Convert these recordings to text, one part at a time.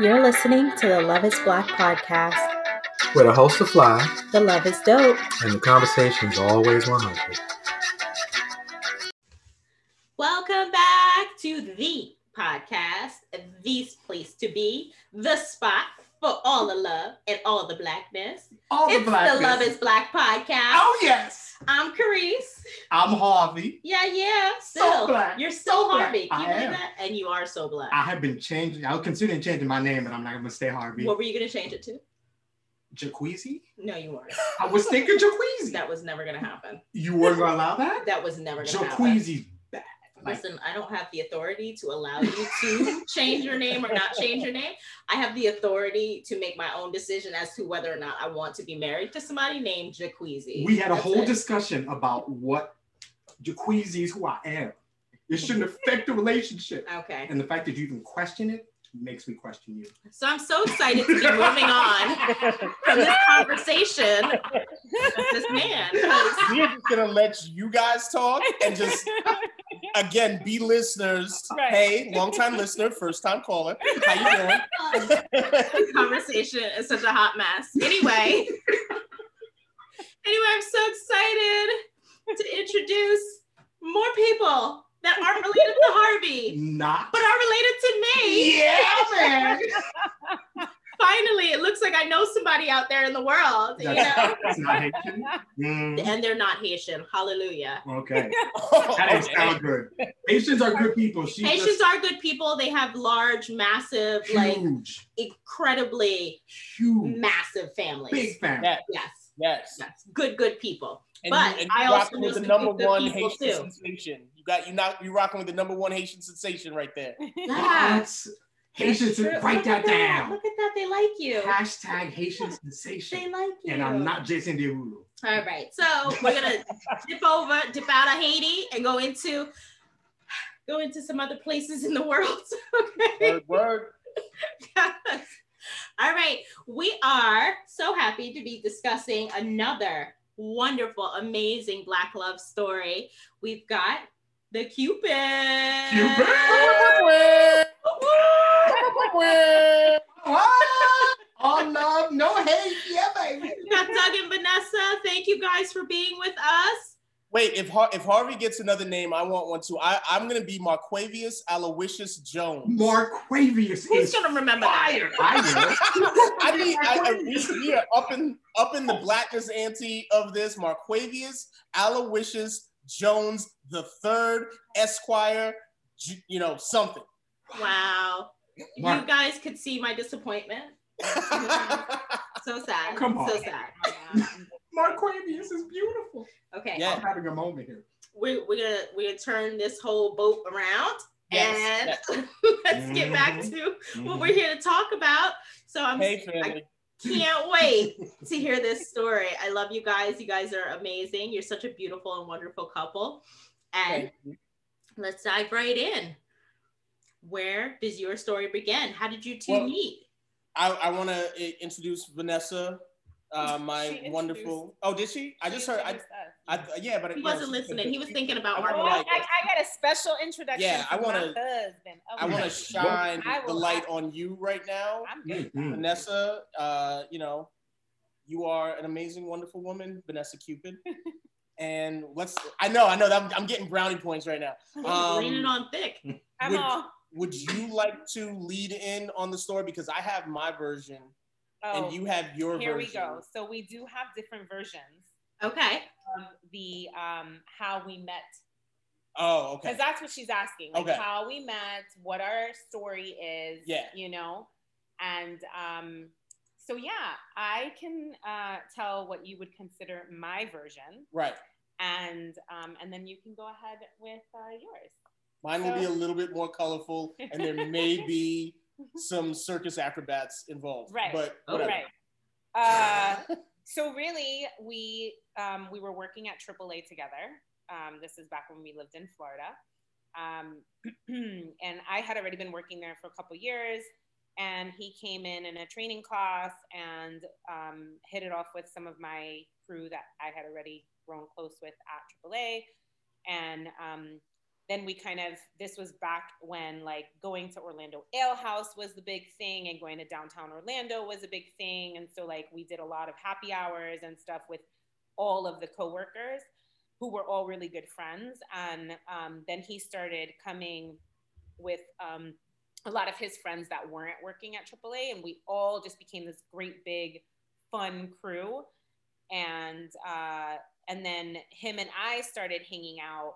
You're listening to the Love is Black podcast. Where the host are fly The love is dope. and the conversation's always 100. Welcome back to the podcast, the place to be, the spot for all the love and all the blackness. All it's the black. the Love is Black podcast. Oh yes, I'm Carice. I'm Harvey. Yeah, yeah. So black. you're so, So black. Harvey. Can you I believe am. that? And you are so black. I have been changing. I was considering changing my name, but I'm not gonna stay Harvey. what were you gonna change it to? Jacuzzi? No, you weren't. I was thinking Jacuzzi. That was never gonna happen. you weren't gonna allow that? That was never gonna happen. Jacuzzi's bad. Like, Listen, I don't have the authority to allow you to change your name or not change your name. I have the authority to make my own decision as to whether or not I want to be married to somebody named Jaqueezy. we had a That's whole it. discussion about what Jacuzzi is who I am. It shouldn't affect the relationship. Okay. And the fact that you even question it makes me question you. So I'm so excited to be moving on from this conversation with this man. 'cause We're just gonna let you guys talk and just again be listeners. Right. Hey, long time listener, first time caller. How you doing? this conversation is such a hot mess. Anyway, anyway, I'm so excited to introduce more people that aren't related to Harvey, Not. but are related to me. Yeah, man. Finally, it looks like I know somebody out there in the world, you know, That's, that's not Haitian. Mm, and they're not Haitian. Hallelujah. okay. That didn't sound good. Haitians are good people. She Haitians are good people. They have large, massive, just like incredibly huge, massive families. big fan. Yes, Yes, yes. yes, good, good people. And But you, and I you also know the number one people, Haitian too. sensation. You got you not you rocking with the number one Haitian sensation right there. That's Haitians. True. Write Look that down. Look at that. They like you. Hashtag Haitian sensation. They like you. And I'm not Jason Derulo. All right. So we're gonna dip over, dip out of Haiti, and go into go into some other places in the world. okay. Word, word. All right. We are so happy to be discussing another wonderful, amazing Black love story. We've got the Cupid. Cupid! What? All love, no hate. Yeah, baby. Got Doug and Vanessa. Thank you guys for being with us. Wait, if Har- if Harvey gets another name, I want one too. I, I'm gonna be Marquavius Aloysius Jones. Marquavius Who's is gonna remember that? I I mean, I, I, we, we are up in up in the blackness ante of this. Marquavius Aloysius Jones the third Esquire, you know something. Wow. Mark. You guys could see my disappointment. So sad. Come on. So sad. will. Marquavius is beautiful. Okay. Yeah. I'm having a moment here. We're, we're gonna we're gonna turn this whole boat around Yes, and let's get back mm-hmm. to what mm-hmm. we're here to talk about. So I'm Hey family. Can't wait to hear this story. I love you guys. You guys are amazing. You're such a beautiful and wonderful couple. And let's dive right in. Where does your story begin? How did you two Well, meet? I, I want to introduce Vanessa, uh, my wonderful. Oh, did she? I just heard. I, I yeah, but He wasn't she- listening. He was thinking about I our Well, I, I got a special introduction. Yeah, I wanna- my husband. I want to shine I the light on you right now. I'm good. Mhm. Vanessa, uh, you know, you are an amazing, wonderful woman, Vanessa Cupid. and let's, I know, I know, that I'm, I'm getting brownie points right now. Um, Leaning on thick. I'm Would- all. Would you like to lead in on the story? Because I have my version Oh, and you have your version. here version. we go. So we do have different versions Okay. of the um how we met Oh, okay. because that's what she's asking like Okay. how we met what our story is Yeah. you know and um so yeah i can uh, tell what you would consider my version Right. and um, and then you can go ahead with uh, yours Mine will be a little bit more colorful, and there may be some circus acrobats involved. Right. But whatever. right uh, so really we um, we were working at AAA together um, this is back when we lived in florida um, and i had already been working there for a couple years and he came in in a training class and um, hit it off with some of my crew that I had already grown close with at AAA. And um, then we kind of, this was back when like going to Orlando Ale House was the big thing and going to downtown Orlando was a big thing. And so like we did a lot of happy hours and stuff with all of the coworkers who were all really good friends. And um, then he started coming with um, a lot of his friends that weren't working at AAA, and we all just became this great big fun crew. And uh, and then him and I started hanging out,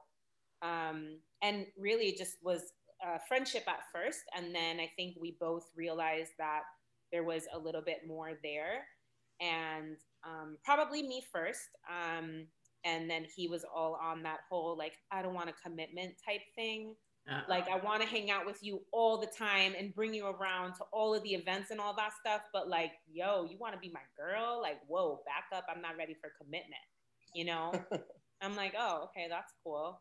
um, and really just was a friendship at first, and then I think we both realized that there was a little bit more there, and um, probably me first. Um, and then he was all on that whole like I don't want a commitment type thing. Uh-uh. Like I want to hang out with you all the time and bring you around to all of the events and all that stuff. But like, yo, you want to be my girl? Like, whoa, back up. I'm not ready for commitment. You know? I'm like, oh, okay, that's cool.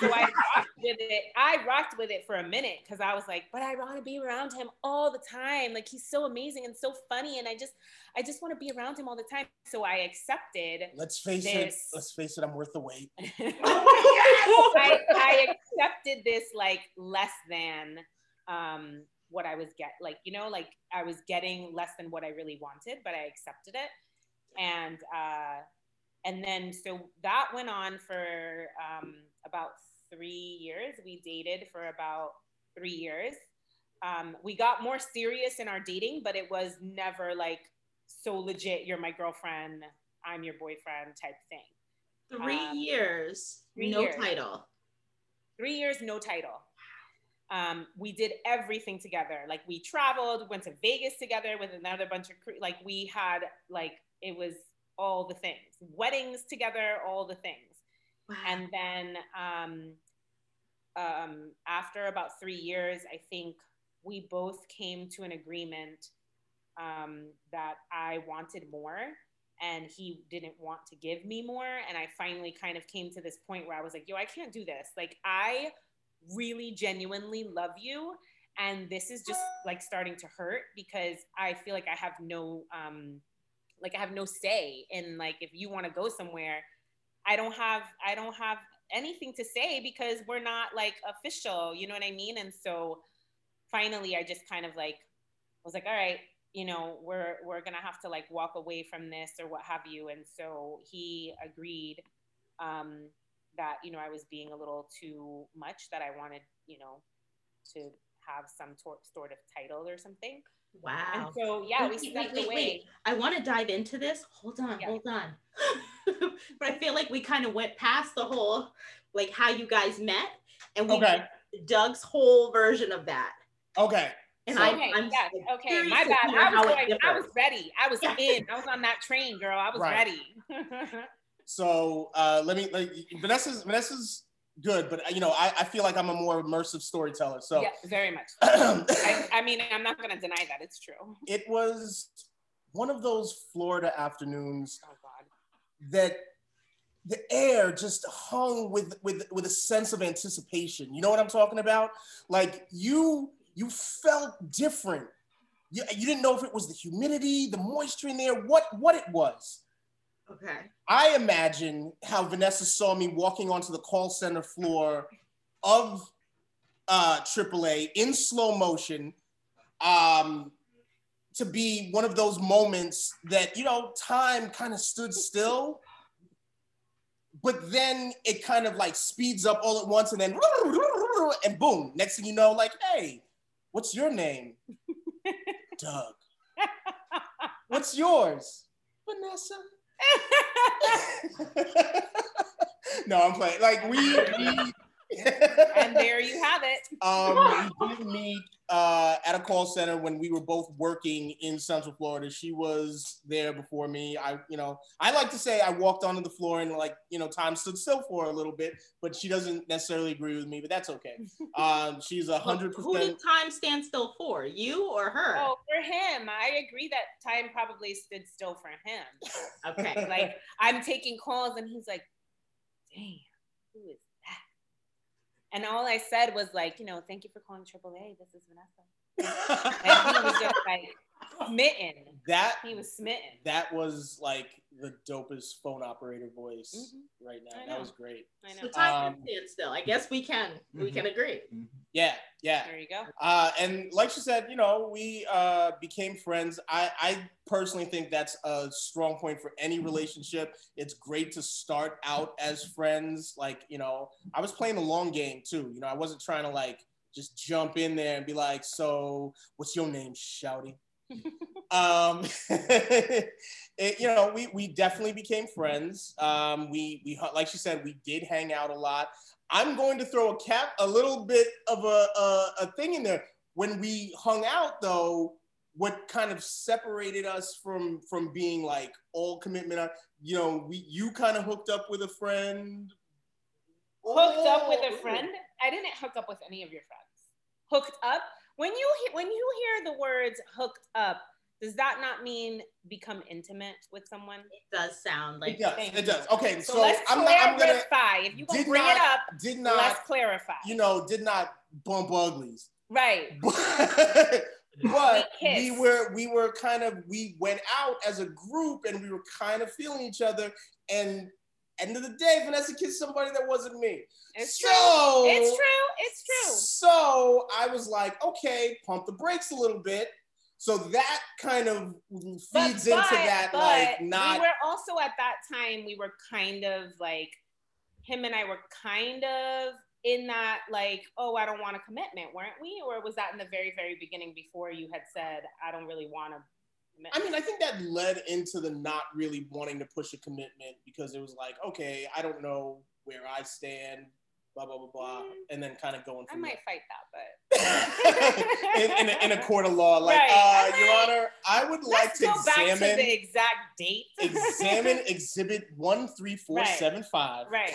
So I rocked with it. I rocked with it for a minute because I was like, but I want to be around him all the time. Like he's so amazing and so funny, and I just, I just want to be around him all the time. So I accepted. Let's face this. it. Let's face it. I'm worth the wait. I, I accepted this like less than um, what I was get like you know like I was getting less than what I really wanted, but I accepted it, and uh, and then so that went on for um, about three years. We dated for about three years. Um, we got more serious in our dating, but it was never like so legit. You're my girlfriend. I'm your boyfriend type thing. Three um, years, three no years. title. Three years, no title. Um, we did everything together. Like we traveled, went to Vegas together with another bunch of crew. Like we had like it was all the things, weddings together, all the things. Wow. And then um, um, after about three years, I think we both came to an agreement um, that I wanted more and he didn't want to give me more. And I finally kind of came to this point where I was like, yo, I can't do this. Like, I really genuinely love you. And this is just like starting to hurt because I feel like I have no, um, like I have no say in like if you want to go somewhere, I don't have I don't have anything to say because we're not like official, you know what I mean? And so finally I just kind of like was like, all right, you know, we're we're gonna have to like walk away from this or what have you. And so he agreed um, that you know I was being a little too much, that I wanted you know to have some sort of title or something. Wow. And so yeah, wait, we stepped wait, wait, away. Wait. I want to dive into this. Hold on, yeah. hold on. but I feel like we kind of went past the whole like how you guys met and we okay. Doug's whole version of that. Okay. And so, I, okay, I'm yes, okay, my bad. I was, going, I was ready. I was in. I was on that train, girl. I was right. ready. so uh, let me like Vanessa's Vanessa's good, but you know, I, I feel like I'm a more immersive storyteller. So yeah, very much. I, I mean, I'm not gonna deny that it's true. It was one of those Florida afternoons oh, that the air just hung with with with a sense of anticipation. You know what I'm talking about? Like you you felt different. You, you didn't know if it was the humidity, the moisture in there, what what it was. Okay. I imagine how Vanessa saw me walking onto the call center floor of uh, AAA in slow motion um, to be one of those moments that, you know, time kind of stood still. But then it kind of like speeds up all at once and then, and boom, next thing you know, like, hey, what's your name? Doug. What's yours? Vanessa. no, I'm playing. Like we, we and there you have it. Um, we did meet uh, at a call center when we were both working in Central Florida. She was there before me. I, you know, I like to say I walked onto the floor and like, you know, time stood still for a little bit, but she doesn't necessarily agree with me, but that's okay. Um, she's a hundred percent. Who did time stand still for? You or her? Oh, for him. I agree that time probably stood still for him. Okay. like I'm taking calls and he's like, damn, who is and all I said was like, you know, thank you for calling AAA. This is Vanessa. And he was just like smitten. that He was smitten. that was like the dopest phone operator voice Mhm. right now. That was great. I So know. time Um, can stand still. I guess we can. We Mhm. can agree. Yeah, yeah. There you go. Uh, and like she said, you know, we uh, became friends. I, I personally think that's a strong point for any relationship. It's great to start out as friends. Like, you know, I was playing the long game too. You know, I wasn't trying to like just jump in there and be like, so what's your name, Shouty? um, it, you know, we, we definitely became friends. Um, we, we, like she said, we did hang out a lot. I'm going to throw a cap, a little bit of a, a, a thing in there. When we hung out, though, what kind of separated us from from being like all commitment? uh, You know, we you kind of hooked up with a friend. Hooked up with Oh. a friend? I didn't hook up with any of your friends. Hooked up? When you when you hear the words hooked up, does that not mean become intimate with someone? It does sound like It does. Thank It you. does. Okay, So, so, let's I'm not. I'm gonna. clarify. if you gonna did bring not- it up, Did not let's clarify. You know, did not bump uglies. right. but but We we were we were kind of we went out as a group and we were kind of feeling each other and end of the day vanessa kissed somebody that wasn't me It's so true. It's true. It's true. so i was like okay pump the brakes a little bit so that kind of feeds But- into but- that but like not We were also at that time. We were kind of like him and I were kind of in that like, oh, I don't want a commitment, weren't we? Or was that in the very, very beginning before you had said, I don't really want to. I mean, I think that led into the not really wanting to push a commitment because it was like, okay, I don't know where I stand, blah blah blah blah, and then kind of going through. I might there. fight that, but in, in, a, in a court of law, like, Right. uh, Your Honor, I would like let's to go back to examine the exact date. examine Exhibit one three four seven five. Right.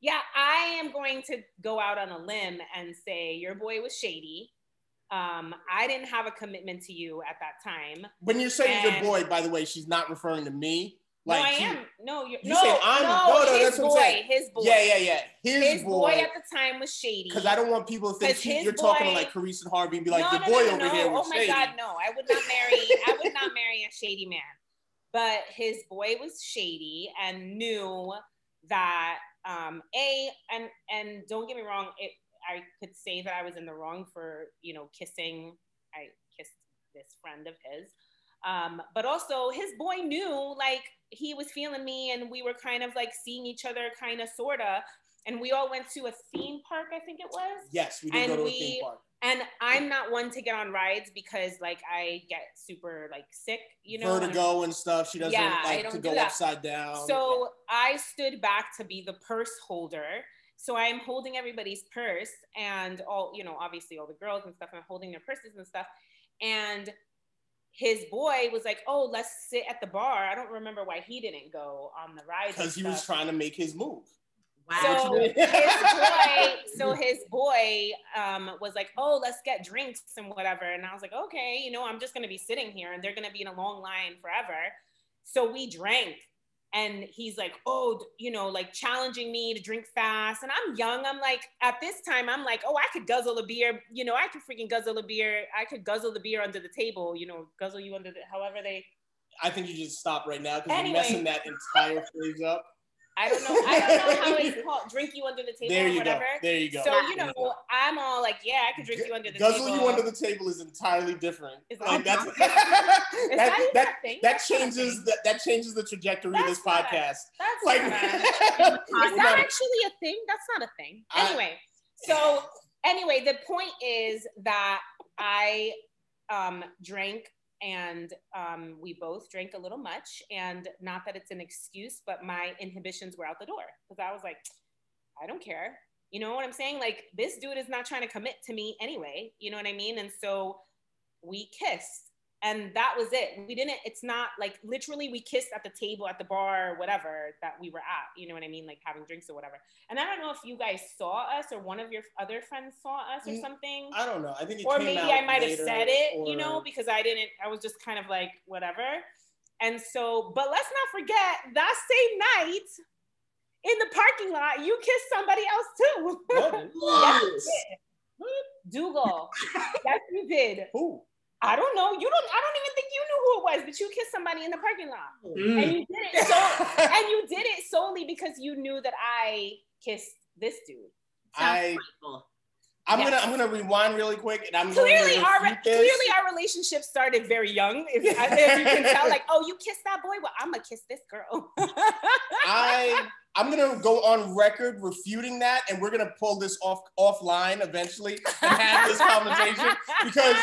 yeah, I am going to go out on a limb and say your boy was shady. Um, I didn't have a commitment to you at that time. When you're saying your boy, by the way, she's not referring to me. Like, no, I she- am. No, you're, you no, said I'm- no, no, no, his that's what I'm boy, saying. his boy. Yeah, yeah, yeah. His, His boy. at the time was shady. Because I don't want people to think his you're talking to like Carice and Harvey and be like, no, no, boy no, no, over here was Oh my shady. God, no! I would not marry. I would not marry a shady man. But his boy was shady and knew that um, a and and don't get me wrong. It I could say that I was in the wrong for you know kissing. I kissed this friend of his. Um, but also his boy knew like he was feeling me and we were kind of like seeing each other kind of sorta and we all went to a theme park i think it was Yes, we did And go to a theme park. and I'm not one to get on rides because like I get super like sick, you know. and- Vertigo and stuff. She doesn't Yeah, like to go that. upside down. So I stood back to be the purse holder. So I'm holding everybody's purse and all, you know, obviously all the girls and stuff, I'm holding their purses and stuff. And his boy was like, Oh, let's sit at the bar. I don't remember why he didn't go on the ride. because he was trying to make his move. wow. So his boy, so his boy um, was like, "Oh, let's get drinks and whatever." And I was like, "Okay, you know, I'm just gonna be sitting here, and they're gonna be in a long line forever." So we drank, and he's like, "Oh, you know, like challenging me to drink fast." And I'm young. I'm like, at this time, I'm like, "Oh, I could guzzle a beer. You know, I could freaking guzzle a beer. I could guzzle the beer under the table. You know, guzzle you under the however they." I think you just stop right now because Anyway. you're messing that entire phrase up. I don't know. I don't know how it's called. Drink you under the table There or whatever. go. There you go. So you know, I'm all like, yeah, I could drink you under the table. Guzzle you under the table is entirely different. Is Like, that's, Is that, that that, that That's not a changes the, that changes the trajectory of this That's not a- podcast. That's Like, is that actually a thing? That's not a thing. I- Anyway, so anyway, the point is that I um, drank and um, we both drank a little much. And not that it's an excuse, but my inhibitions were out the door because I was like, I don't care. You know what I'm saying? Like, this dude is not trying to commit to me anyway. You know what I mean? And so we kissed. And that was it. We didn't, it's not like literally we kissed at the table, at the bar, or whatever that we were at. You know what I mean? Like having drinks or whatever. And I don't know if you guys saw us or one of your other friends saw us or Mm, something I don't know. I think it or maybe I might have said it, you know, because I didn't, I was just kind of like, whatever. And so, but let's not forget that same night in the parking lot, you kissed somebody else too. What? Yes. Dougal. yes, you did. Who? I don't know. You don't. I don't even think you knew who it was, but you kissed somebody in the parking lot, Mm. and you did it so. and you did it solely because you knew that I kissed this dude. I Delightful. I'm Yes. gonna I'm gonna rewind really quick and I'm Clearly, going to our refute this. clearly our relationship started very young. If, if you can tell, like, oh, you kissed that boy. Well, I'm gonna kiss this girl. I I'm gonna go on record refuting that, and we're gonna pull this off offline eventually and have this conversation because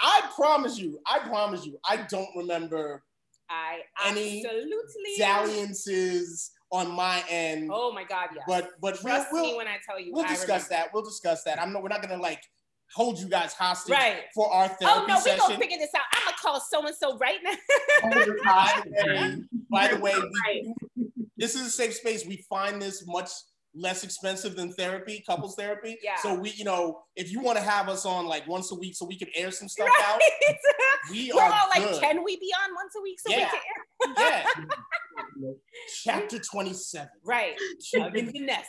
I promise you, I promise you, I don't remember I Any absolutely dalliances on my end. Oh my god, yeah. But but we'll, me when I tell you. we'll I discuss remember. that. We'll discuss that. I'm not. We're not gonna like hold you guys hostage Right. for our therapy Oh no, we session. gonna figure this out. I'm gonna call so and so right now. Oh, by the way, by the way, we, this is a safe space. We find this much less expensive than therapy, couples therapy. Yeah. So we, you know, if you want to have us on like once a week so we can air some stuff out, we We're are all like, good. can we be on once a week so Yeah. we can? yeah. Chapter 27. Right. And Vanessa.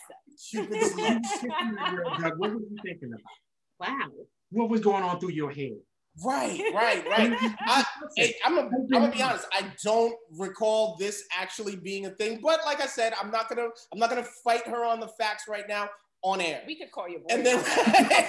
Cupid's. What were you thinking about? Wow. What was going on through your head? Right, right, right. I, hey, I'm gonna I'm gonna be honest. I don't recall this actually being a thing, but like I said, I'm not gonna I'm not gonna fight her on the facts right now on air. We could call you. boy. And then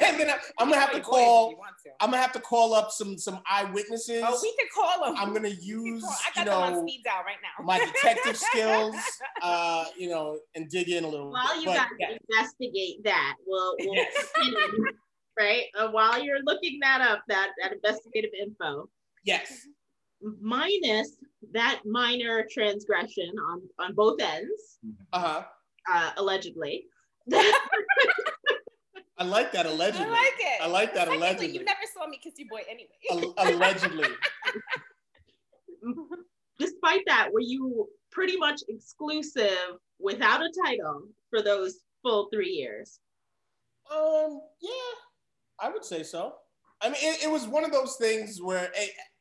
and then I'm gonna have to call you want to. I'm gonna have to call up some some eyewitnesses. Oh, we could call them. I'm gonna use call- I you got them on know speed dial right now. my detective skills, uh, you know, and dig in a little While bit. you But guys yeah. investigate that, we'll, we'll Yes. continue, right? Uh, while you're looking that up, that, that investigative info, yes, minus that minor transgression on, on both ends, uh huh. uh, allegedly. I like that allegedly. I like it. I like that allegedly. You never saw me kiss your boy anyway. Al- allegedly. Despite that, were you pretty much exclusive without a title for those full three years? Um, yeah, I would say so. I mean, it, it was one of those things where,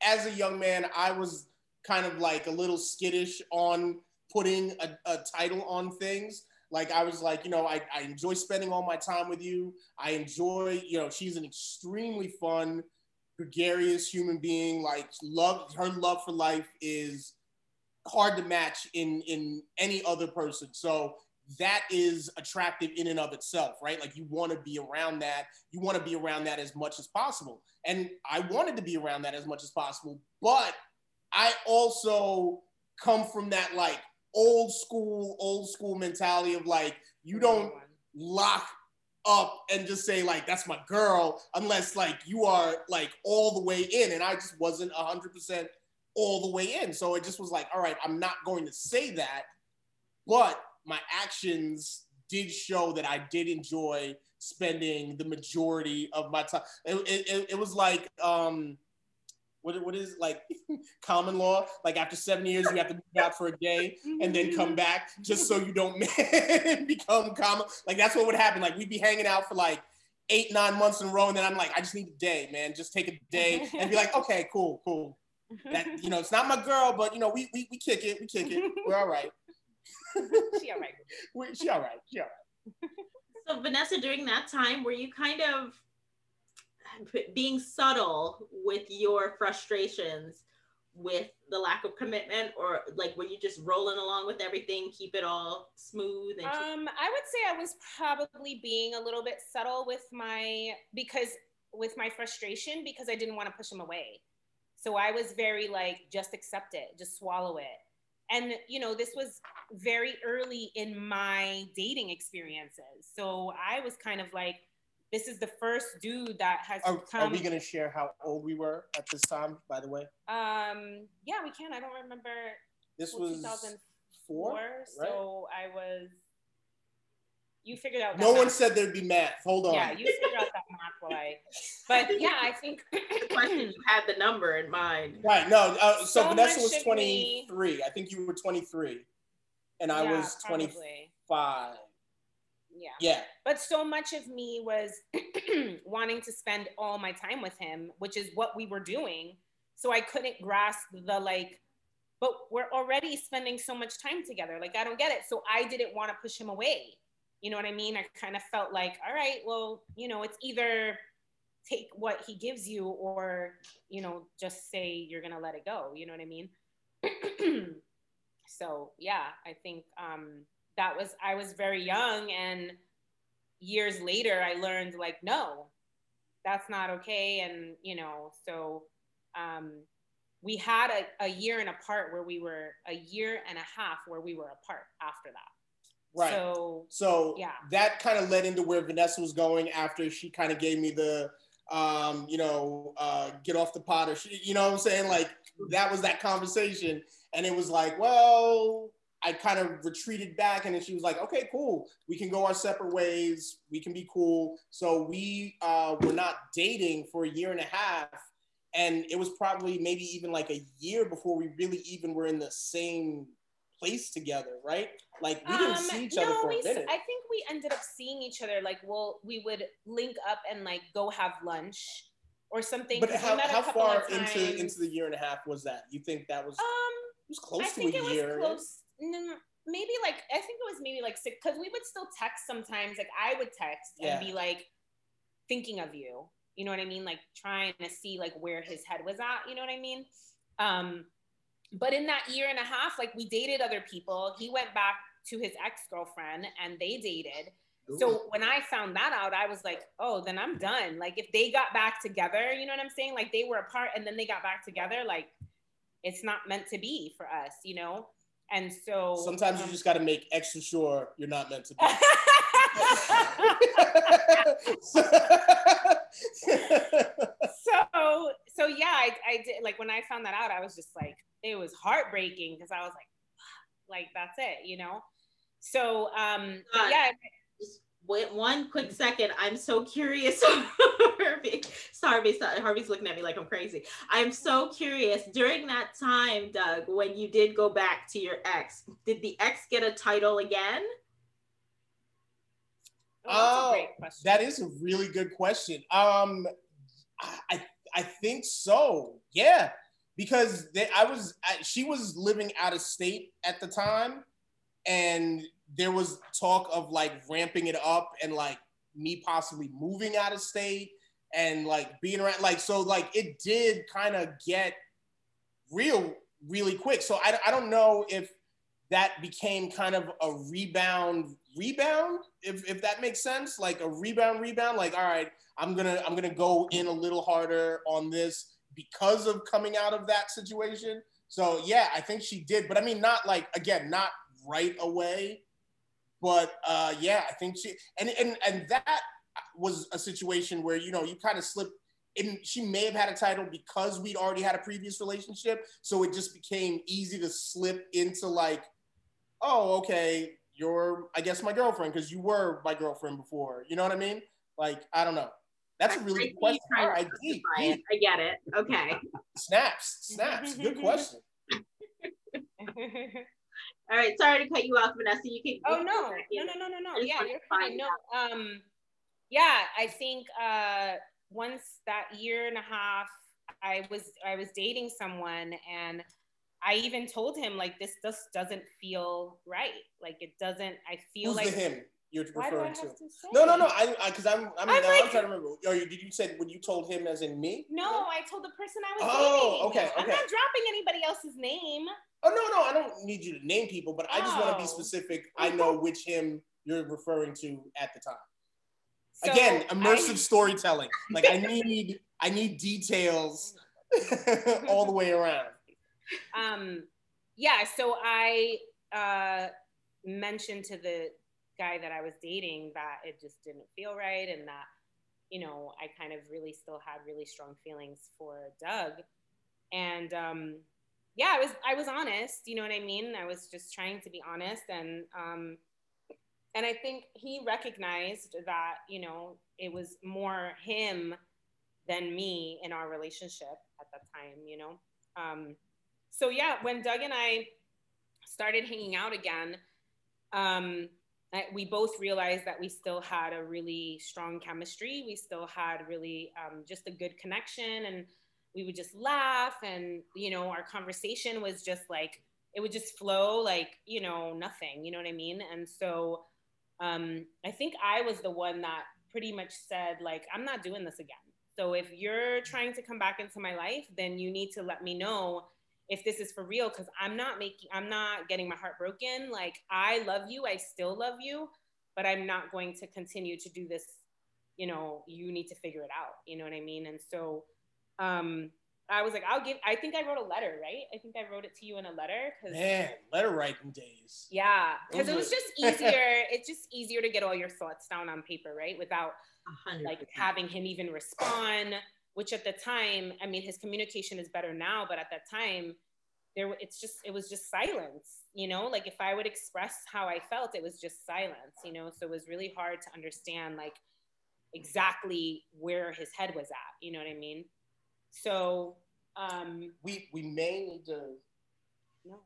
as a young man, I was kind of like a little skittish on putting a, a title on things. Like I was like, you know, I, I enjoy spending all my time with you. I enjoy, you know, she's an extremely fun, gregarious human being. Like love, her love for life is hard to match in in any other person. So that is attractive in and of itself, right? Like you want to be around that. You want to be around that as much as possible. And I wanted to be around that as much as possible, but I also come from that like old school, old school mentality of like you don't lock up and just say like that's my girl unless like you are like all the way in and i just wasn't 100% all the way in so it just was like all right i'm not going to say that but my actions did show that i did enjoy spending the majority of my time it, it, it- was like um what, what is like common law like after seven years you have to move out for a day and then come back just so you don't become common. Like that's what would happen. Like we'd be hanging out for like eight, nine months in a row, and then I'm like, I just need a day, man. Just take a day and be like, okay, cool, cool. That you know, it's not my girl, but you know, we we, we kick it, we kick it. We're all right. she all right. We, she all right. She all right. So Vanessa, during that time, were you kind of being subtle with your frustrations with the lack of commitment, or like were you just rolling along with everything, keep it all smooth? And Um, I would say I was probably being a little bit subtle with my because with my frustration because I didn't want to push him away. So I was very like, just accept it, just swallow it. And you know, this was very early in my dating experiences. So I was kind of like, this is the first dude that has Are, are we gonna share how old we were at this time? By the way, um, yeah, we can. I don't remember. this was 2004, four. right? So I was. You figured out. that No one said there'd be math. Hold on. Yeah, you figured out that math while I. But yeah, I think. the question you had the number in mind. Right. No. Uh, so, So Vanessa was of me- 23. I think you were 23, and I Yeah, was 25. probably. Yeah. Yeah. But so much of me was wanting to spend all my time with him, which is what we were doing. So I couldn't grasp the like, but we're already spending so much time together. Like, I don't get it. So I didn't want to push him away. You know what I mean? I kind of felt like, all right, well, you know, it's either take what he gives you or, you know, just say you're going to let it go. You know what I mean? so, yeah, I think um, that was, I was very young. And years later, I learned, like, no, that's not okay. And, you know, so um, we had a, a year and apart where we were a year and a half where we were apart after that. Right. So, So Yeah. that kind of led into where Vanessa was going after she kind of gave me the, um, you know, uh, get off the pot or she, you know what I'm saying? Like that was that conversation. And it was like, well, I kind of retreated back and then she was like, okay, cool. We can go our separate ways. We can be cool. So we uh, were not dating for a year and a half. And it was probably maybe even like a year before we really even were in the same place together, right? Like we didn't Um, see each other for a minute. I think we ended up seeing each other. Like, well, we would link up and like go have lunch or something. But how, how far into into the year and a half was that? You think that was, Um, it was close I to think a it was year? close. No, maybe like I think it was maybe like six because we would still text sometimes. Like I would text Yeah. and be like thinking of you. You know what I mean? Like trying to see like where his head was at. You know what I mean? Um, but in that year and a half, like we dated other people. He went back to his ex girlfriend and they dated. So when I found that out, I was like, oh, then I'm done. Like if they got back together, you know what I'm saying? Like they were apart and then they got back together, like it's not meant to be for us, you know? And so Sometimes you um, just got to make extra sure you're not meant to be. so so yeah, I, I did like when I found that out, I was just like, it was heartbreaking because I was like, like that's it, you know? So um but yeah, Just wait one quick second. I'm so curious. Harvey, sorry, sorry, Harvey's looking at me like I'm crazy. I'm so curious. During that time, Doug, when you did go back to your ex, did the ex get a title again? oh, that's a Oh, great question. that is a really good question. Um, I I think so. Yeah, because they, I was I, she was living out of state at the time, and there was talk of like ramping it up and like me possibly moving out of state and like being around like so like it did kind of get real really quick. So I I don't know if that became kind of a rebound rebound if, if that makes sense like a rebound rebound like all right i'm gonna i'm gonna go in a little harder on this because of coming out of that situation. So yeah i think she did but i mean not like again not right away but uh yeah i think she and and and that was a situation where you know you kind of slipped and she may have had a title because we'd already had a previous relationship so it just became easy to slip into like oh okay you're i guess my girlfriend because you were my girlfriend before you know what i mean? Like i don't know that's a really see good question trying all to right deep, deep. I get it. Okay. snaps snaps good question All right. Sorry to cut you off, Vanessa. You can. Oh you no, go no, no, no, no, no. Yeah, you're fine. find No, um, yeah, I think uh, once that year and a half, I was I was dating someone, and I even told him like this just doesn't feel right. Like it doesn't. I feel who's like him you're why referring have to to say? no no no i because i'm i mean I'm I'm, trying to remember oh you- did you say when you told him as in me No, I told the person I was Oh, dating. okay, I'm okay. not dropping anybody else's name. oh no no i don't need you to name people but i just want to be Oh. specific i know which him you're referring to at the time So again immersive I- storytelling like i need i need details all the way around um yeah so i uh mentioned to the guy that i was dating that it just didn't feel right and that you know i kind of really still had really strong feelings for doug. And um yeah i was i was honest you know what i mean? I was just trying to be honest and um and i think he recognized that you know it was more him than me in our relationship at that time you know? Um so yeah, when Doug and I started hanging out again, um, We both realized that we still had a really strong chemistry. We still had really um, just a good connection, and we would just laugh, and you know, our conversation was just like it would just flow like you know nothing. You know what I mean? And so um, I think I was the one that pretty much said, like, I'm not doing this again. So if you're trying to come back into my life, then you need to let me know if this is for real because I'm not making, I'm not getting my heart broken. Like, I love you, I still love you, but I'm not going to continue to do this. You know, you need to figure it out. You know what I mean? And so, um, I was like, I'll give. I think I wrote a letter, right? I think I wrote it to you in a letter. Cause, Man, letter writing days. Yeah, because it was just easier. it's just easier to get all your thoughts down on paper, right? Without A hundred like having him even respond. Which at the time, I mean, his communication is better now, but at that time, there it's just it was just silence. You know, like if I would express how I felt, it was just silence. You know, so it was really hard to understand like exactly where his head was at. You know what I mean? So um, We we may need to. no.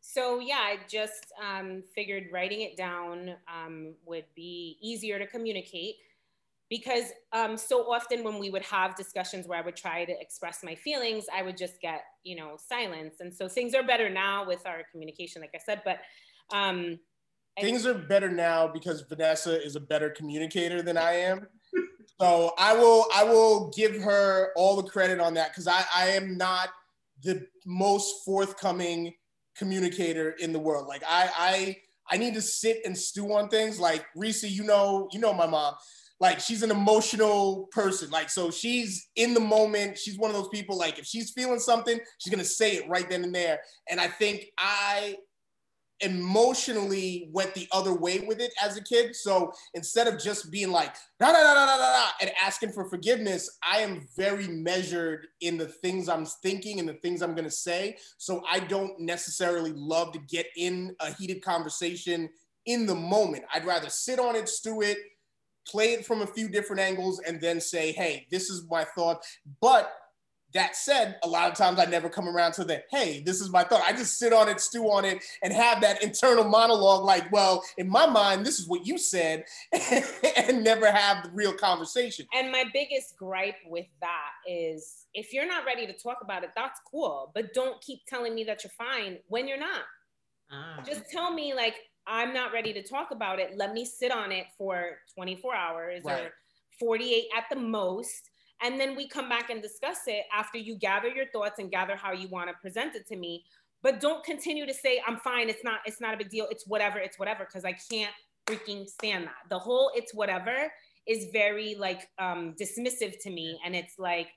So yeah, I just um, figured writing it down um, would be easier to communicate because um, so often when we would have discussions where I would try to express my feelings, I would just get you know silence. And so things are better now with our communication, like I said. But um, Things are better now because Vanessa is a better communicator than I am. So I will I will give her all the credit on that because I, I am not the most forthcoming communicator in the world. Like I I I need to sit and stew on things. Like Reese, you know, you know my mom. Like she's an emotional person. Like so she's in the moment. She's one of those people like if she's feeling something, she's gonna say it right then and there. And I think I emotionally went the other way with it as a kid. So instead of just being like da da da da da da," and asking for forgiveness, I am very measured in the things I'm thinking and the things I'm gonna say. So I don't necessarily love to get in a heated conversation in the moment. I'd rather sit on it, stew it, play it from a few different angles, and then say, hey, this is my thought. But that said, a lot of times I never come around to the, hey, this is my thought. I just sit on it, stew on it, and have that internal monologue like, well, in my mind, this is what you said, and never have the real conversation. And my biggest gripe with that is if you're not ready to talk about it, that's cool. But don't keep telling me that you're fine when you're not. Ah. Just tell me, like, I'm not ready to talk about it. Let me sit on it for 24 hours Right. or 48 at the most. And then we come back and discuss it after you gather your thoughts and gather how you want to present it to me. But don't continue to say, I'm fine. It's not, it's not a big deal. It's whatever, it's whatever. Cause I can't freaking stand that. The whole it's whatever is very like um dismissive to me. And it's like,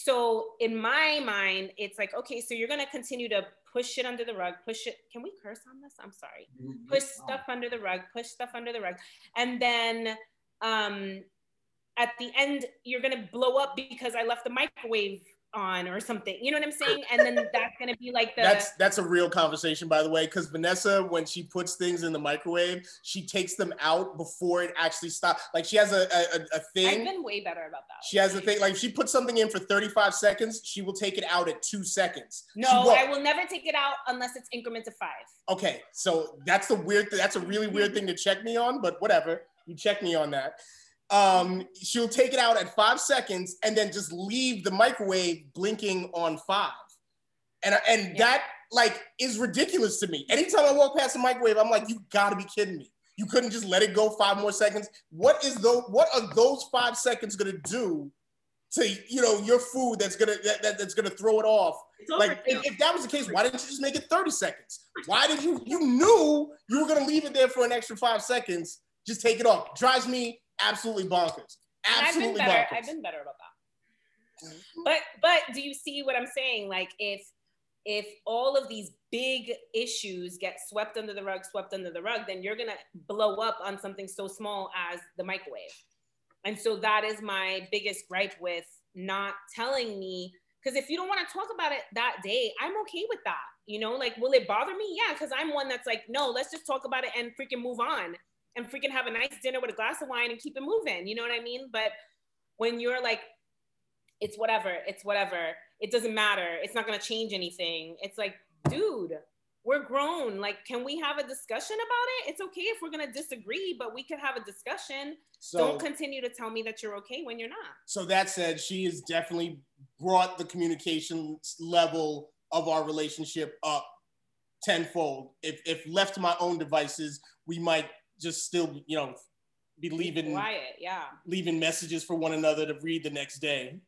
so in my mind, it's like, okay, so you're gonna continue to push it under the rug, push it. Can we curse on this? I'm sorry. Push stuff under the rug, push stuff under the rug. And then um at the end, you're gonna blow up because I left the microwave on or something. You know what I'm saying? And then that's gonna be like the That's that's a real conversation, by the way, because Vanessa, when she puts things in the microwave, she takes them out before it actually stops. Like she has a a, a thing. I've been way better about that. She has a thing. Like if she puts something in for 35 seconds, she will take it out at two seconds. No. I will never take it out unless it's increments of five. Okay, so that's the weird. That's a really weird thing to check me on, but whatever. You check me on that. Um, she'll take it out at five seconds and then just leave the microwave blinking on five, and and Yeah. that like is ridiculous to me. Anytime I walk past the microwave, I'm like, you gotta be kidding me. You couldn't just let it go five more seconds. What is those? What are those five seconds gonna do to you know your food that's gonna that, that- that's gonna throw it off? Like if, if that was the case, why didn't you just make it 30 seconds? Why did you you knew you were gonna leave it there for an extra five seconds? Just take it off. Drives me absolutely bonkers. And I've been Absolutely better. bonkers. I've been better about that. But but do you see what I'm saying? Like if if all of these big issues get swept under the rug, swept under the rug, then you're gonna blow up on something so small as the microwave. And so that is my biggest gripe with not telling me. Because if you don't want to talk about it that day, I'm okay with that. You know, like, will it bother me? Yeah, because I'm one that's like, no, let's just talk about it and freaking move on and freaking have a nice dinner with a glass of wine and keep it moving. You know what I mean? But when you're like, it's whatever, it's whatever, it doesn't matter, it's not gonna change anything. It's like, dude, we're grown. Like, can we have a discussion about it? It's okay if we're gonna disagree, but we could have a discussion. So Don't continue to tell me that you're okay when you're not. so that said, she has definitely brought the communication level of our relationship up tenfold. If if left to my own devices, we might just still, you know, be leaving quiet. Yeah. leaving messages for one another to read the next day.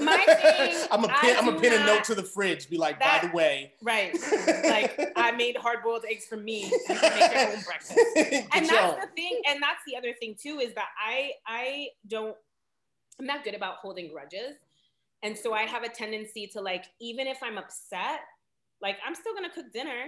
My thing. I'm a pin, I'm a pin a note to the fridge. Be like, by the way, Right. Like I made hard boiled eggs for me. You can make your own breakfast. And that's the thing and that's the other thing too is that i i don't i'm not good about holding grudges and so i have a tendency to like even if i'm upset like i'm still gonna cook dinner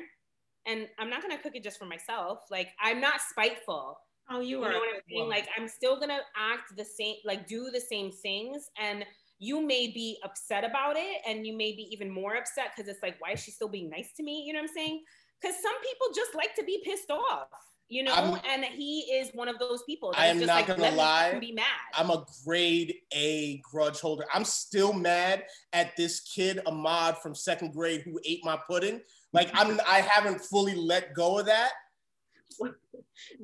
and i'm not gonna cook it just for myself like i'm not spiteful Oh, you you are. know what i'm saying like i'm still gonna act the same like do the same things and you may be upset about it and you may be even more upset because it's like why is she still being nice to me you know what i'm saying because some people just like to be pissed off you know I'm- and he is one of those people that I am just not like, gonna let me lie. be mad I'm a grade A grudge holder. I'm still mad at this kid Ahmad from second grade who ate my pudding. Like I'm, I haven't fully let go of that.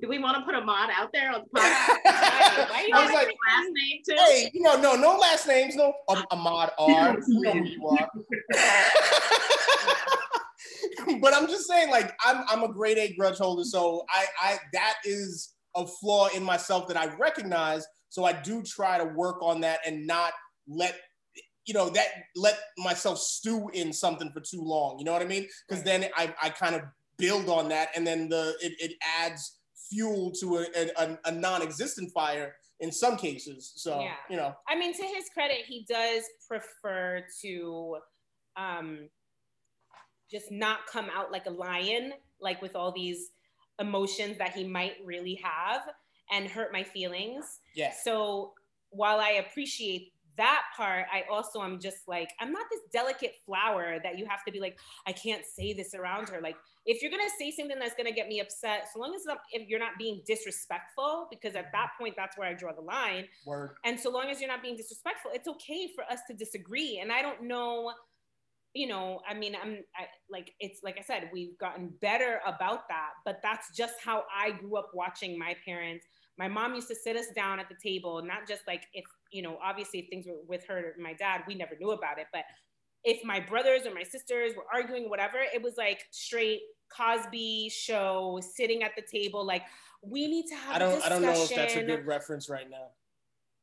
Do we want to put Ahmad out there on the podcast? why you I was like, last name too? hey, you know, no, no last names, no um, Ahmad R. You know who you are. but I'm just saying, like, I'm I'm a grade A grudge holder, so I I that is a flaw in myself that I recognize. So I do try to work on that and not let you know that let myself stew in something for too long. You know what I mean? Because then I I kind of build on that, and then the it, it adds fuel to a, a, a non-existent fire in some cases. So Yeah. you know, I mean, to his credit, he does prefer to um, just not come out like a lion, like with all these emotions that he might really have and hurt my feelings. yeah. So while I appreciate that part, I also am just like, I'm not this delicate flower that you have to be like, I can't say this around her. Like, if you're gonna say something that's gonna get me upset, so long as if you're not being disrespectful, because at that point, that's where I draw the line. Word. And so long as you're not being disrespectful, it's okay for us to disagree. And I don't know, you know, I mean, I'm I, like, it's like I said, we've gotten better about that, but that's just how I grew up watching my parents. My mom used to sit us down at the table, not just like if, you know, obviously if things were with her and my dad, we never knew about it, but if my brothers or my sisters were arguing, whatever, it was like straight Cosby show, sitting at the table, like we need to have I don't a I don't know if that's a good reference right now.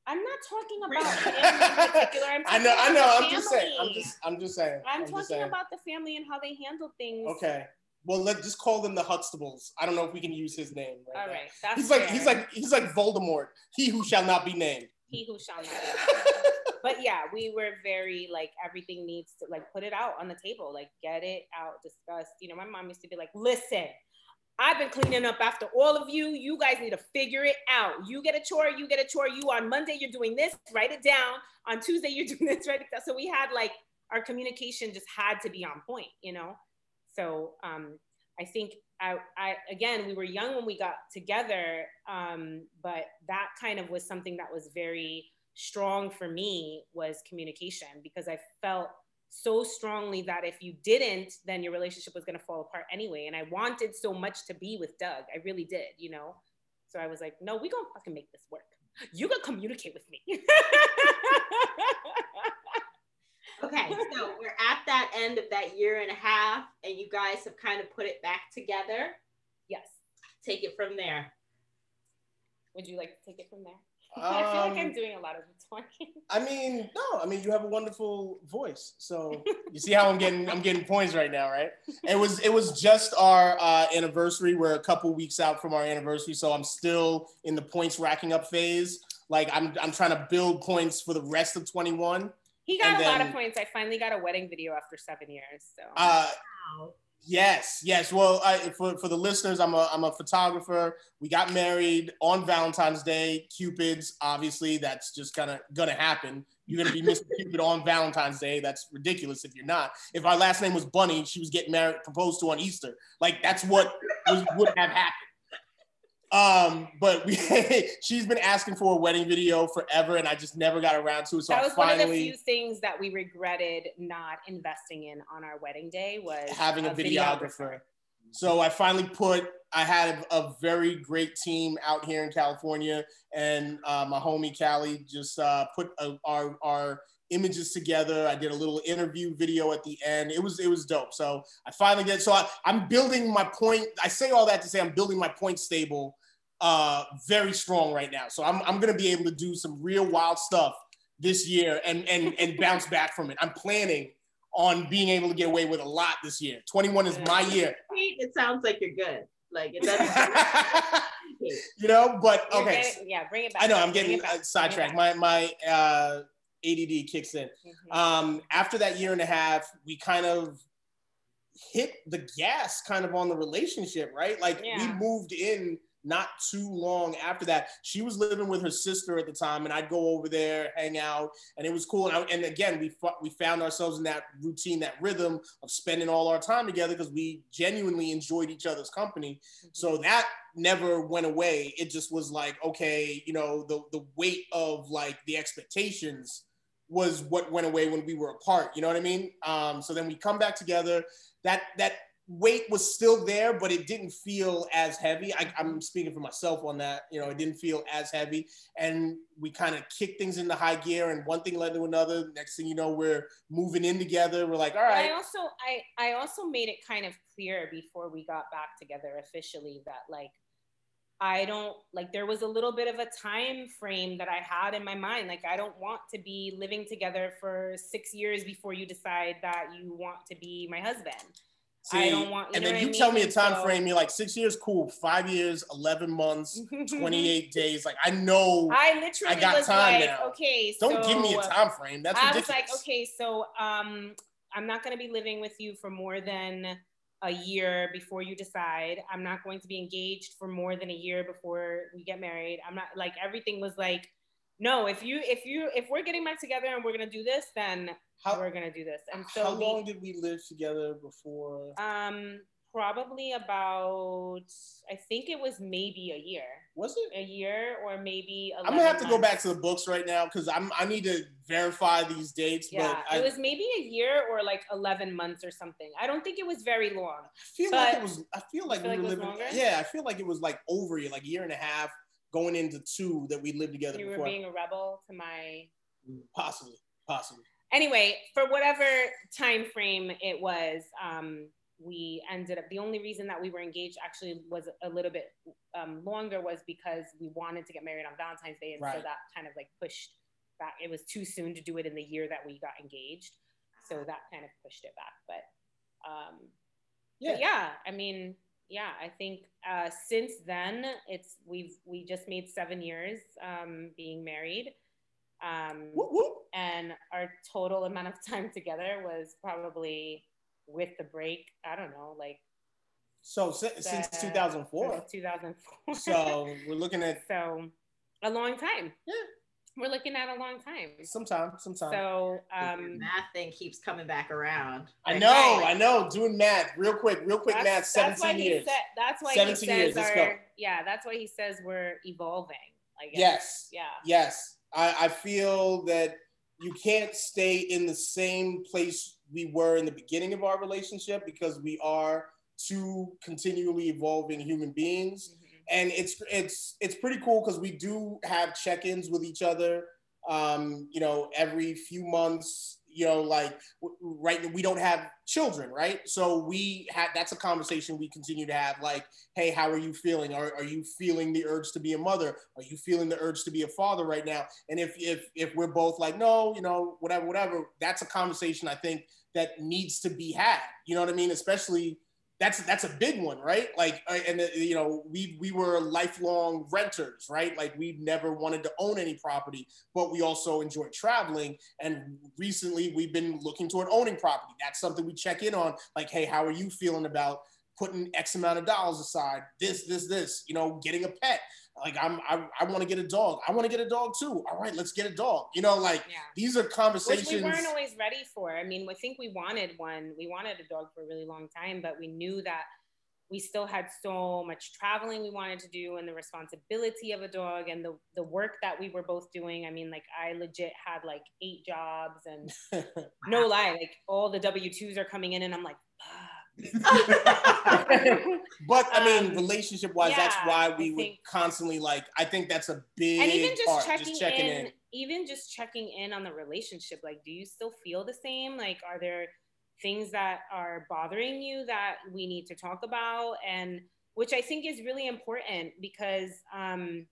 I'm not talking about him in particular. I'm I know, I know. about I'm the just saying. I'm just I'm just saying. I'm, just talking saying. about the family and how they handle things. Okay. Well, let's just call them the Huxtables. I don't know if we can use his name right All now. right. That's He's like fair. he's like he's like Voldemort. He who shall not be named. he who shall not. be. but yeah, we were very like everything needs to like put it out on the table, like get it out, discuss. You know, my mom used to be like, listen. I've been cleaning up after all of you. You guys need to figure it out. You get a chore, you get a chore. You on Monday, you're doing this, write it down. On Tuesday, you're doing this, write it down. So we had like our communication just had to be on point, you know? So um, I think I, I, again, we were young when we got together, um, but that kind of was something that was very strong for me was communication because I felt so strongly that if you didn't, then your relationship was going to fall apart anyway. And I wanted so much to be with Doug. I really did, you know? So I was like, no, we gonna fucking make this work. You gonna communicate with me. Okay, so we're at that end of that year and a half, and you guys have kind of put it back together. yes. Take it from there. Would you like to take it from there? I feel like I'm Um, doing a lot of talking. I mean, no, I mean you have a wonderful voice. So you see how I'm getting I'm getting points right now, right? It was it was just our uh, anniversary. We're a couple weeks out from our anniversary, so I'm still in the points racking up phase. Like I'm I'm trying to build points for the rest of 21. He got And a lot of points. I finally got a wedding video after seven years. So Uh, Wow. Yes, yes. Well, I, for for the listeners, I'm a I'm a photographer. We got married on Valentine's Day. Cupid's obviously that's just kind of gonna happen. You're gonna be Mr. Cupid on Valentine's Day. That's ridiculous if you're not. If our last name was Bunny, she was getting married, proposed to on Easter. Like that's what was, would have happened. Um, but we she's been asking for a wedding video forever, and I just never got around to it. So that I was one of the finally few things that we regretted not investing in on our wedding day was having a videographer. So I finally put, I had a very great team out here in California, and uh, my homie Callie just uh, put a, our our images together. I did a little interview video at the end. It was it was dope. So I finally did. So I, I'm building my point. I say all that to say I'm building my point stable uh, very strong right now. So I'm I'm gonna be able to do some real wild stuff this year and and and bounce back from it. I'm planning on being able to get away with a lot this year. 21 is my year. It sounds like you're good. Like it doesn't. you know, but okay. getting- yeah, bring it back. I know I'm getting uh, sidetracked. My my uh, ADD kicks in. Mhm. Um, after that year and a half, we kind of hit the gas kind of on the relationship, right? Like we moved in not too long after that. She was living with her sister at the time, and I'd go over there, hang out, and it was cool. And, I, and again, we we found ourselves in that routine, that rhythm of spending all our time together because we genuinely enjoyed each other's company. So that never went away. It just was like, okay, you know, the the weight of like the expectations was what went away when we were apart. You know what I mean? Um, so then we come back together. That that weight was still there, but it didn't feel as heavy. I, I'm speaking for myself on that. You know, it didn't feel as heavy, and we kind of kicked things into high gear, and one thing led to another. Next thing you know, we're moving in together. We're like, all right. I also I I also made it kind of clear before we got back together officially that like I don't like there was a little bit of a time frame that I had in my mind. Like I don't want to be living together for six years before you decide that you want to be my husband. I See, don't want- and then you I tell me a time So- frame. You're like six years, cool. Five years, eleven months, 28 days. Like I know. I literally I got was time like, now. okay, don't so give me a time frame. That's I ridiculous. was like, okay, so um, I'm not going to be living with you for more than a year before you decide. I'm not going to be engaged for more than a year before we get married. I'm not like everything was like, no, if you if you if we're getting back together and we're gonna do this, then How, we're gonna do this. And so how we- long did we live together before? um probably about I think it was maybe a year. Was it? A year or maybe I'm gonna have to go back to the books right now because I'm I need to verify these dates. Yeah, but I, it was maybe a year or like 11 months or something. I don't think it was very long. I feel like it was. I feel like feel we like were living. longer? Yeah, I feel like it was like over a year, like a year and a half, going into two that we lived together You were being a rebel to my. possibly, possibly. Anyway, for whatever time frame it was, um, we ended up. The only reason that we were engaged actually was a little bit um, longer was because we wanted to get married on Valentine's Day, and so that kind of like pushed back. It was too soon to do it in the year that we got engaged, so that kind of pushed it back. But um, Yeah. But yeah, I mean, yeah, I think uh, since then it's we've we just made seven years um, being married, um, Whoop, whoop. and our total amount of time together was probably with the break. I don't know, like So si- since the- 2004. since 2004. So we're looking at so a long time. Yeah. we're looking at a long time. sometime, sometime. So um, math thing keeps coming back around. I know, Right. I know. Doing math, real quick, real quick math. that's why Seventeen he years. said. That's why he says years, let's our, go. yeah. That's why he says we're evolving. I guess. Yes. Yeah. Yes, I, I feel that you can't stay in the same place we were in the beginning of our relationship because we are two continually evolving human beings. Mhm. and it's it's it's pretty cool because we do have check-ins with each other um you know every few months you know like w- right we don't have children right so we had that's a conversation we continue to have like hey how are you feeling are, are you feeling the urge to be a mother are you feeling the urge to be a father right now and if if if we're both like no you know whatever whatever that's a conversation i think that needs to be had you know what i mean especially that's that's a big one, right? Like, uh, and uh, you know, we we were lifelong renters, right? Like, we never wanted to own any property, but we also enjoy traveling. And recently, we've been looking toward owning property. That's something we check in on. Like, hey, how are you feeling about putting X amount of dollars aside? This, this, this. You know, getting a pet. Like, I'm I, I want to get a dog. I want to get a dog too. All right, let's get a dog. You know, like Yeah. these are conversations Which we weren't always ready for. I mean, I think we wanted one. We wanted a dog for a really long time, but we knew that we still had so much traveling we wanted to do and the responsibility of a dog and the, the work that we were both doing. I mean, like I legit had like eight jobs and no lie, like all the W 2s are coming in and I'm like, fuck, But I mean, Um, relationship wise, that's yeah, why I we would constantly like. I think that's a big and even just part. checking, just checking in, in. even just checking in on the relationship like do you still feel the same like are there things that are bothering you that we need to talk about and which i think is really important because um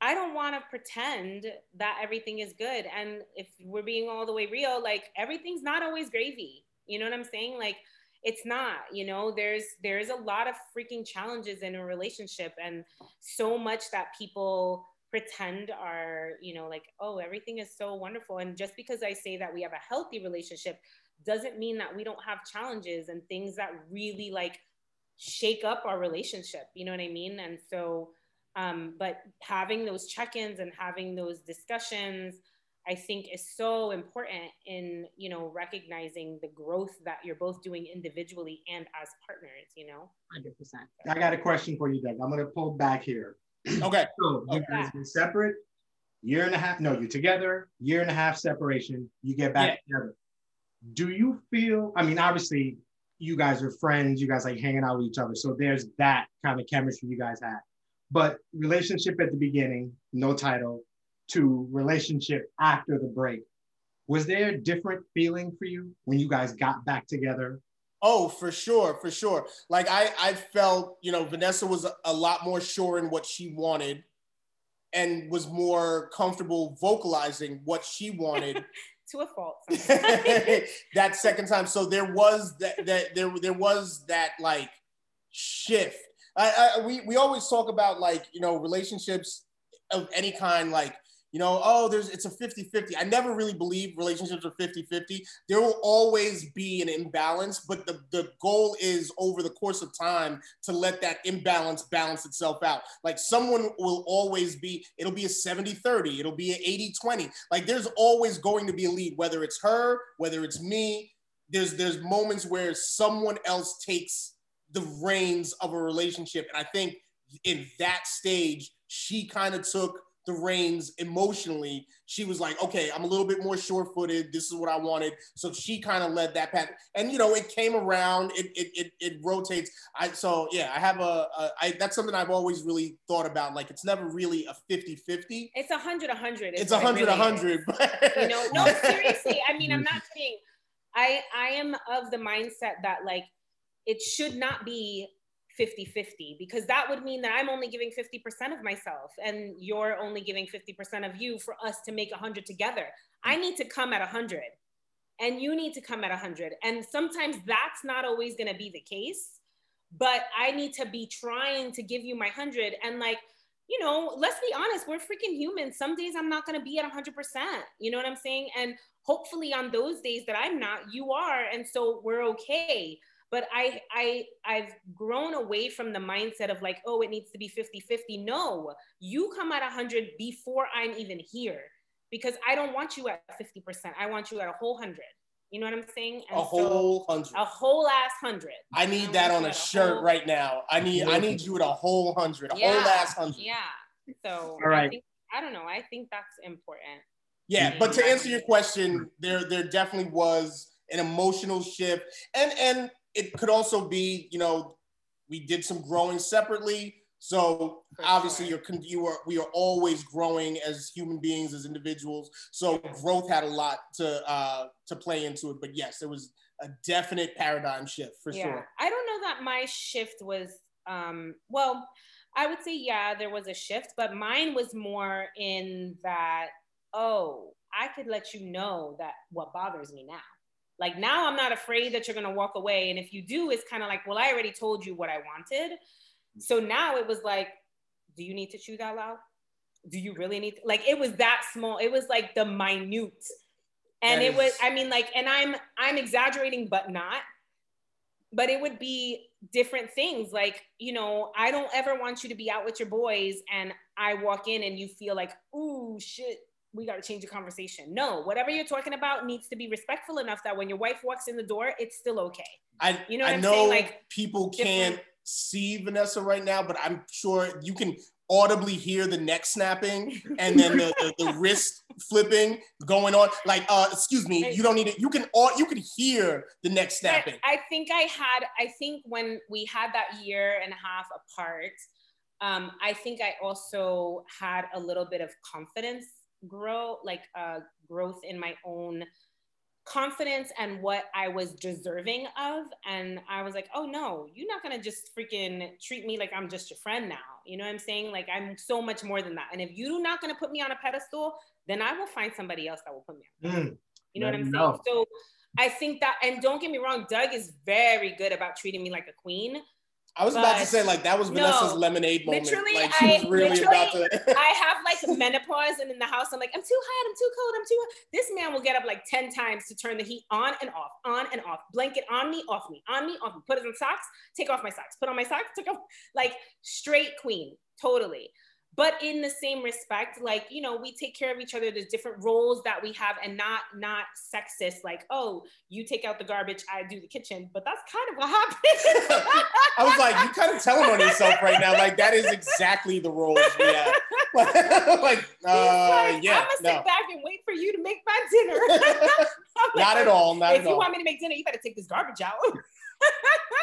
i don't want to pretend that everything is good and if we're being all the way real like everything's not always gravy you know what i'm saying like it's not you know there's there's a lot of freaking challenges in a relationship and so much that people pretend are you know like oh everything is so wonderful. And just because i say that we have a healthy relationship doesn't mean that we don't have challenges and things that really like shake up our relationship you know what i mean? And so um but having those check-ins and having those discussions i think is so important in you know recognizing the growth that you're both doing individually and as partners you know 100%. I got a question for you, Doug. I'm gonna pull back here. Okay. So you Okay. guys been separate, year and a half. No, you're together, year and a half separation. You get back together. Do you feel? I mean, obviously, you guys are friends. You guys like hanging out with each other. So there's that kind of chemistry you guys have. But relationship at the beginning, no title, to relationship after the break. Was there a different feeling for you when you guys got back together? Oh, for sure, for sure. Like I, I felt, you know, Vanessa was a, a lot more sure in what she wanted, and was more comfortable vocalizing what she wanted to a fault that second time. So there was that, that there there was that like shift. I, I we we always talk about like you know relationships of any kind like you know oh there's it's a 50-50 i never really believe relationships are 50-50 there will always be an imbalance but the, the goal is over the course of time to let that imbalance balance itself out. Like someone will always be it'll be a 70-30 it'll be an 80-20 like there's always going to be a lead whether it's her whether it's me. There's there's moments where someone else takes the reins of a relationship and i think in that stage she kind of took the reins emotionally. She was like, okay, I'm a little bit more sure-footed. This is what I wanted. So she kind of led that path. And you know, it came around, it it it, it rotates. I so yeah, I have a, a I, that's something I've always really thought about. Like it's never really a 50-50. It's a hundred, a hundred. It's a a hundred, a hundred. You know, no, seriously. I mean, I'm not kidding. I I am of the mindset that like it should not be 50-50 because that would mean that I'm only giving 50% of myself and you're only giving 50% of you for us to make 100 together. I need to come at 100 and you need to come at 100 and sometimes that's not always going to be the case but I need to be trying to give you my 100 and like you know, let's be honest, we're freaking humans. Some days I'm not going to be at 100%. You know what I'm saying? And hopefully on those days that I'm not, you are. And so we're okay. But I I I've grown away from the mindset of like, oh, it needs to be 50-50. No, you come at 100 before I'm even here because I don't want you at 50%. I want you at a whole 100. You know what I'm saying? And a whole hundred. a whole ass 100. I need that on a shirt right now. I need I need you at a whole hundred, a whole ass hundred. Yeah. So All right. I, think, I don't know. I think that's important. Yeah, but to answer your question, there there definitely was an emotional shift, and and it could also be, you know, we did some growing separately. So For obviously, sure. you're con- you are we are always growing as human beings, as individuals. So growth had a lot to uh, to play into it. But yes, there was a definite paradigm shift for yeah. sure. I don't know that my shift was um well, I would say yeah, there was a shift, but mine was more in that oh, I could let you know that what bothers me now. Like now I'm not afraid that you're going to walk away and if you do it's kind of like, well, I already told you what I wanted. So now it was like, do you need to chew that loud? Do you really need to, like it was that small. It was like the minute. And That it was I mean like and I'm I'm exaggerating but not but it would be different things like you know i don't ever want you to be out with your boys and i walk in and you feel like ooh shit we got to change the conversation no whatever you're talking about needs to be respectful enough that when your wife walks in the door it's still okay I You know what I I'm know saying? Like, people can't see Vanessa right now, but I'm sure you can audibly hear the neck snapping and then the, the, the wrist flipping going on. Like, uh, excuse me, you don't need it. You can all you can hear the neck snapping. I think I had. I think when we had that year and a half apart, um, I think I also had a little bit of confidence grow, like uh, growth in my own confidence and what I was deserving of. And I was like, oh no, you're not gonna just freaking treat me like I'm just your friend now. You know what I'm saying? Like I'm so much more than that. And if you're not gonna put me on a pedestal, then I will find somebody else that will put me on. Mm, you know what I'm know. saying? So I think that, and don't get me wrong, Doug is very good about treating me like a queen. I was but about to say like that was Vanessa's no, lemonade moment. Literally, like she was really about to. I have like menopause, and in the house, I'm like, I'm too hot, I'm too cold, I'm too. Hot. This man will get up like ten times to turn the heat on and off, on and off. Blanket on me, off me, on me, off me. Put it on socks, take off my socks. Put on my socks, take off. Like straight queen, totally but in the same respect like you know we take care of each other there's different roles that we have and not not sexist like oh you take out the garbage i do the kitchen but that's kind of what happened. I was like you kind of telling on yourself right now like that is exactly the roles we have. Like, uh, like, yeah i'm gonna no. sit back and wait for you to make my dinner. Like, not at all not if you all. want me to make dinner you better take this garbage out.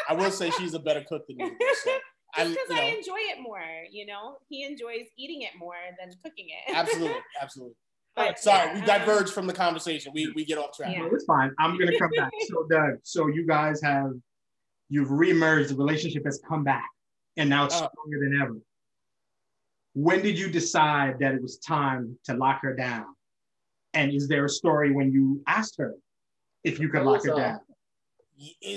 I will say she's a better cook than you so because I, I, enjoy it more. You know, he enjoys eating it more than cooking it. absolutely, absolutely. But, Sorry, yeah, we diverged um, from the conversation. We we get off track. Yeah. No, it's fine. I'm gonna come back. So Doug, so you guys have you've reemerged. The relationship has come back, and now it's oh. stronger than ever. When did you decide that it was time to lock her down? And is there a story when you asked her if you could lock her uh, down?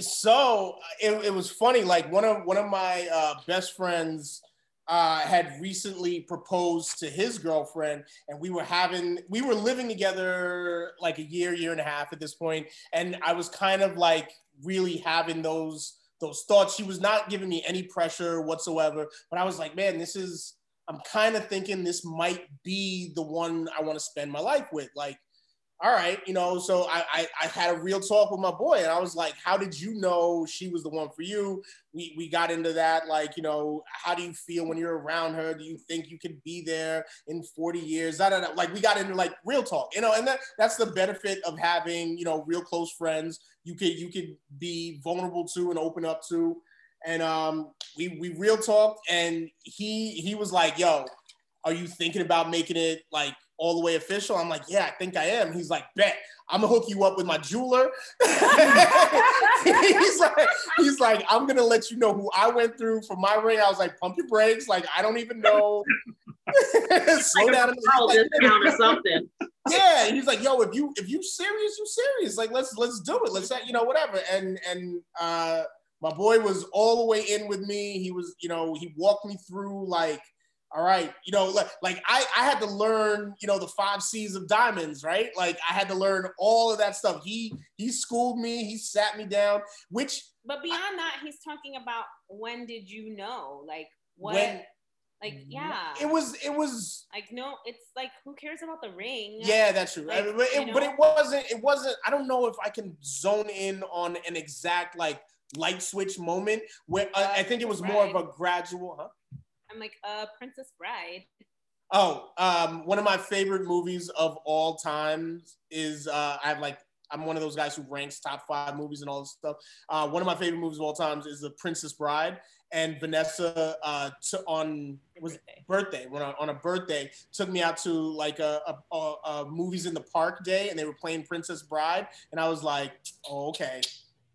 So it, it was funny. Like one of one of my uh, best friends uh, had recently proposed to his girlfriend, and we were having we were living together like a year, year and a half at this point, and I was kind of like really having those those thoughts. She was not giving me any pressure whatsoever, but I was like, man, this is. I'm kind of thinking this might be the one I want to spend my life with. Like, all right, you know, so I, I, I had a real talk with my boy, and I was like, how did you know she was the one for you? We we got into that, like, you know, how do you feel when you're around her? Do you think you could be there in 40 years? I don't know. Like, we got into like real talk, you know, and that that's the benefit of having, you know, real close friends. You could you could be vulnerable to and open up to. And um, we we real talked, and he he was like, "Yo, are you thinking about making it like all the way official? I'm like, yeah, I think I am. He's like, bet. I'm gonna hook you up with my jeweler. he's like, he's like, I'm gonna let you know who I went through for my ring. I was like, pump your brakes. Like, I don't even know. Slow like down. Or something. Yeah, he's like, yo, if you if you serious, you serious. Like, let's let's do it. Let's you know whatever. And and uh, my boy was all the way in with me. He was, you know, he walked me through like all right you know like, like I, I had to learn you know the five c's of diamonds right? Like i had to learn all of that stuff. He he schooled me he sat me down which but beyond I, that he's talking about when did you know? Like what when, like yeah. it was it was like no it's like who cares about the ring? Yeah that's true. Like, but, it, but it wasn't it wasn't i don't know if i can zone in on an exact like light switch moment where uh, i think it was more of a gradual huh I'm like, uh, Princess Bride. Oh, um, one of my favorite movies of all times is uh, I have like I'm one of those guys who ranks top five movies and all this stuff. Uh, one of my favorite movies of all times is The Princess Bride, and Vanessa uh, to, on was birthday, birthday when I, on a birthday took me out to like a, a, a, a movies in the park day, and they were playing Princess Bride, and I was like, oh, okay,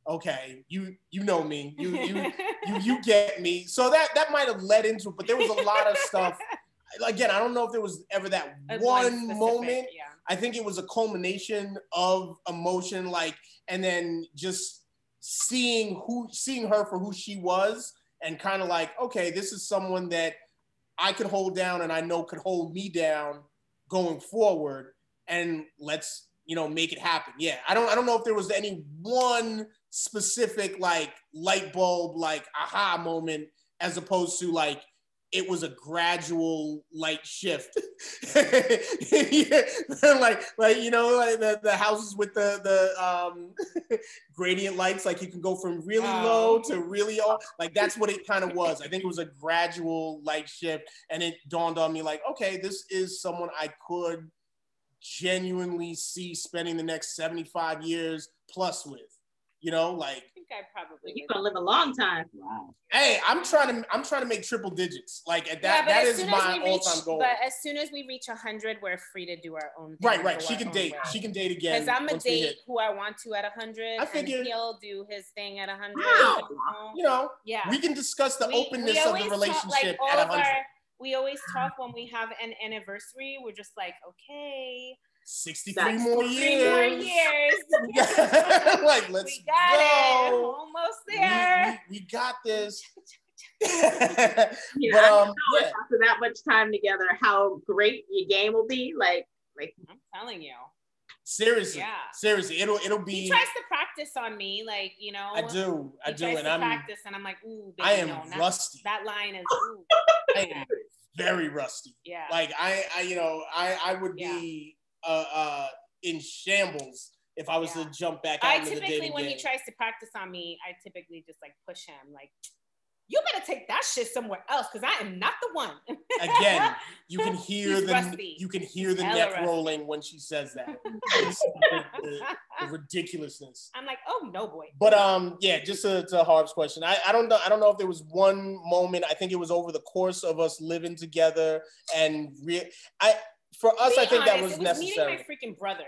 okay, you you know me, you you you you get me. So that that might have led into it, but there was a lot of stuff. Again, I don't know if there was ever that one moment. Yeah. I think it was a culmination of emotion, like, and then just seeing who seeing her for who she was, and kind of like, okay, this is someone that I could hold down, and I know could hold me down going forward, and let's you know make it happen. Yeah, I don't I don't know if there was any one specific like light bulb like aha moment as opposed to like it was a gradual light shift. like, like you know, like the, the houses with the the um, gradient lights, like you can go from really low to really low. Like that's what it kind of was. I think it was a gradual light shift, and it dawned on me like, okay, this is someone I could genuinely see spending the next 75 years plus with. You know, like I think I probably You're gonna live a long time. Wow. hey, I'm trying to I'm trying to make triple digits. Like at that yeah, but as soon my as we reach, all-time goal. but as soon as we reach hundred, we're free to do our own thing. Right, right. She can date. way. She can date again. Because I'm gonna date who I want to at hundred, I and figure- he'll do his thing at hundred. Wow. You know, Yeah. we can discuss the We- openness we of always the talk, relationship like, all at of hundred. our- we always talk when we have an anniversary. We're just like, okay, Sixty-three That's more years. more years. Like, let's we got it. go. Almost there. We, we got this. You But, um, yeah. after that much time together, how great your game will be. Like, like I'm telling you. Seriously, Yeah. seriously, it'll it'll be. He tries to practice on me, like you know. I do, I do, and I'm practice, and I'm like, ooh, baby, I am no, rusty. That line is, ooh, I am very rusty. yeah. Like I, I, you know, I, I would be uh, uh, in shambles if I was Yeah. to jump back out I typically, when game. he tries to practice on me, I typically just like push him, like, you better take that shit somewhere else because I am not the one. Again, you can hear the rusty. you can hear the Hella neck rusty. rolling when she says that. The, the- the ridiculousness. I'm like, oh no, boy. But um, yeah, just to, to Harv's question, I, I don't know I don't know if there was one moment. I think it was over the course of us living together and re- I for us, I think that was it was necessary. meeting my freaking brothers.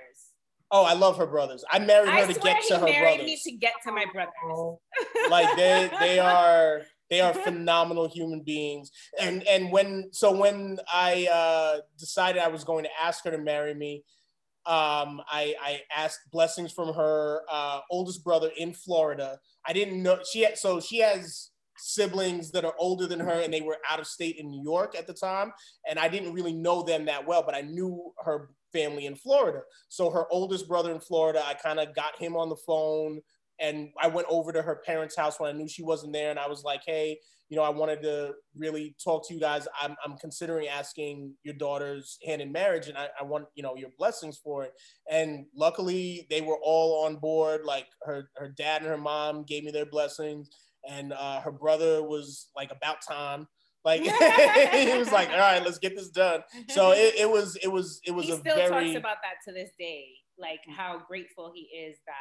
Oh, I love her brothers. I married her I to get to her married brothers. me to get to my brothers. like they they are they are phenomenal human beings and and when so when i uh decided i was going to ask her to marry me um i i asked blessings from her uh oldest brother in florida i didn't know she had so she has siblings that are older than her and they were out of state in new york at the time and i didn't really know them that well but i knew her family in florida so her oldest brother in florida i kind of got him on the phone and I went over to her parents' house when I knew she wasn't there, and I was like, "Hey, you know, I wanted to really talk to you guys. I'm, I'm considering asking your daughter's hand in marriage, and I, I want, you know, your blessings for it." And luckily, they were all on board. Like her, her dad and her mom gave me their blessings, and uh, her brother was like, "About time." Like he was like, "All right, let's get this done." So it, it was, it was, it was he a still very talks about that to this day, like how grateful he is that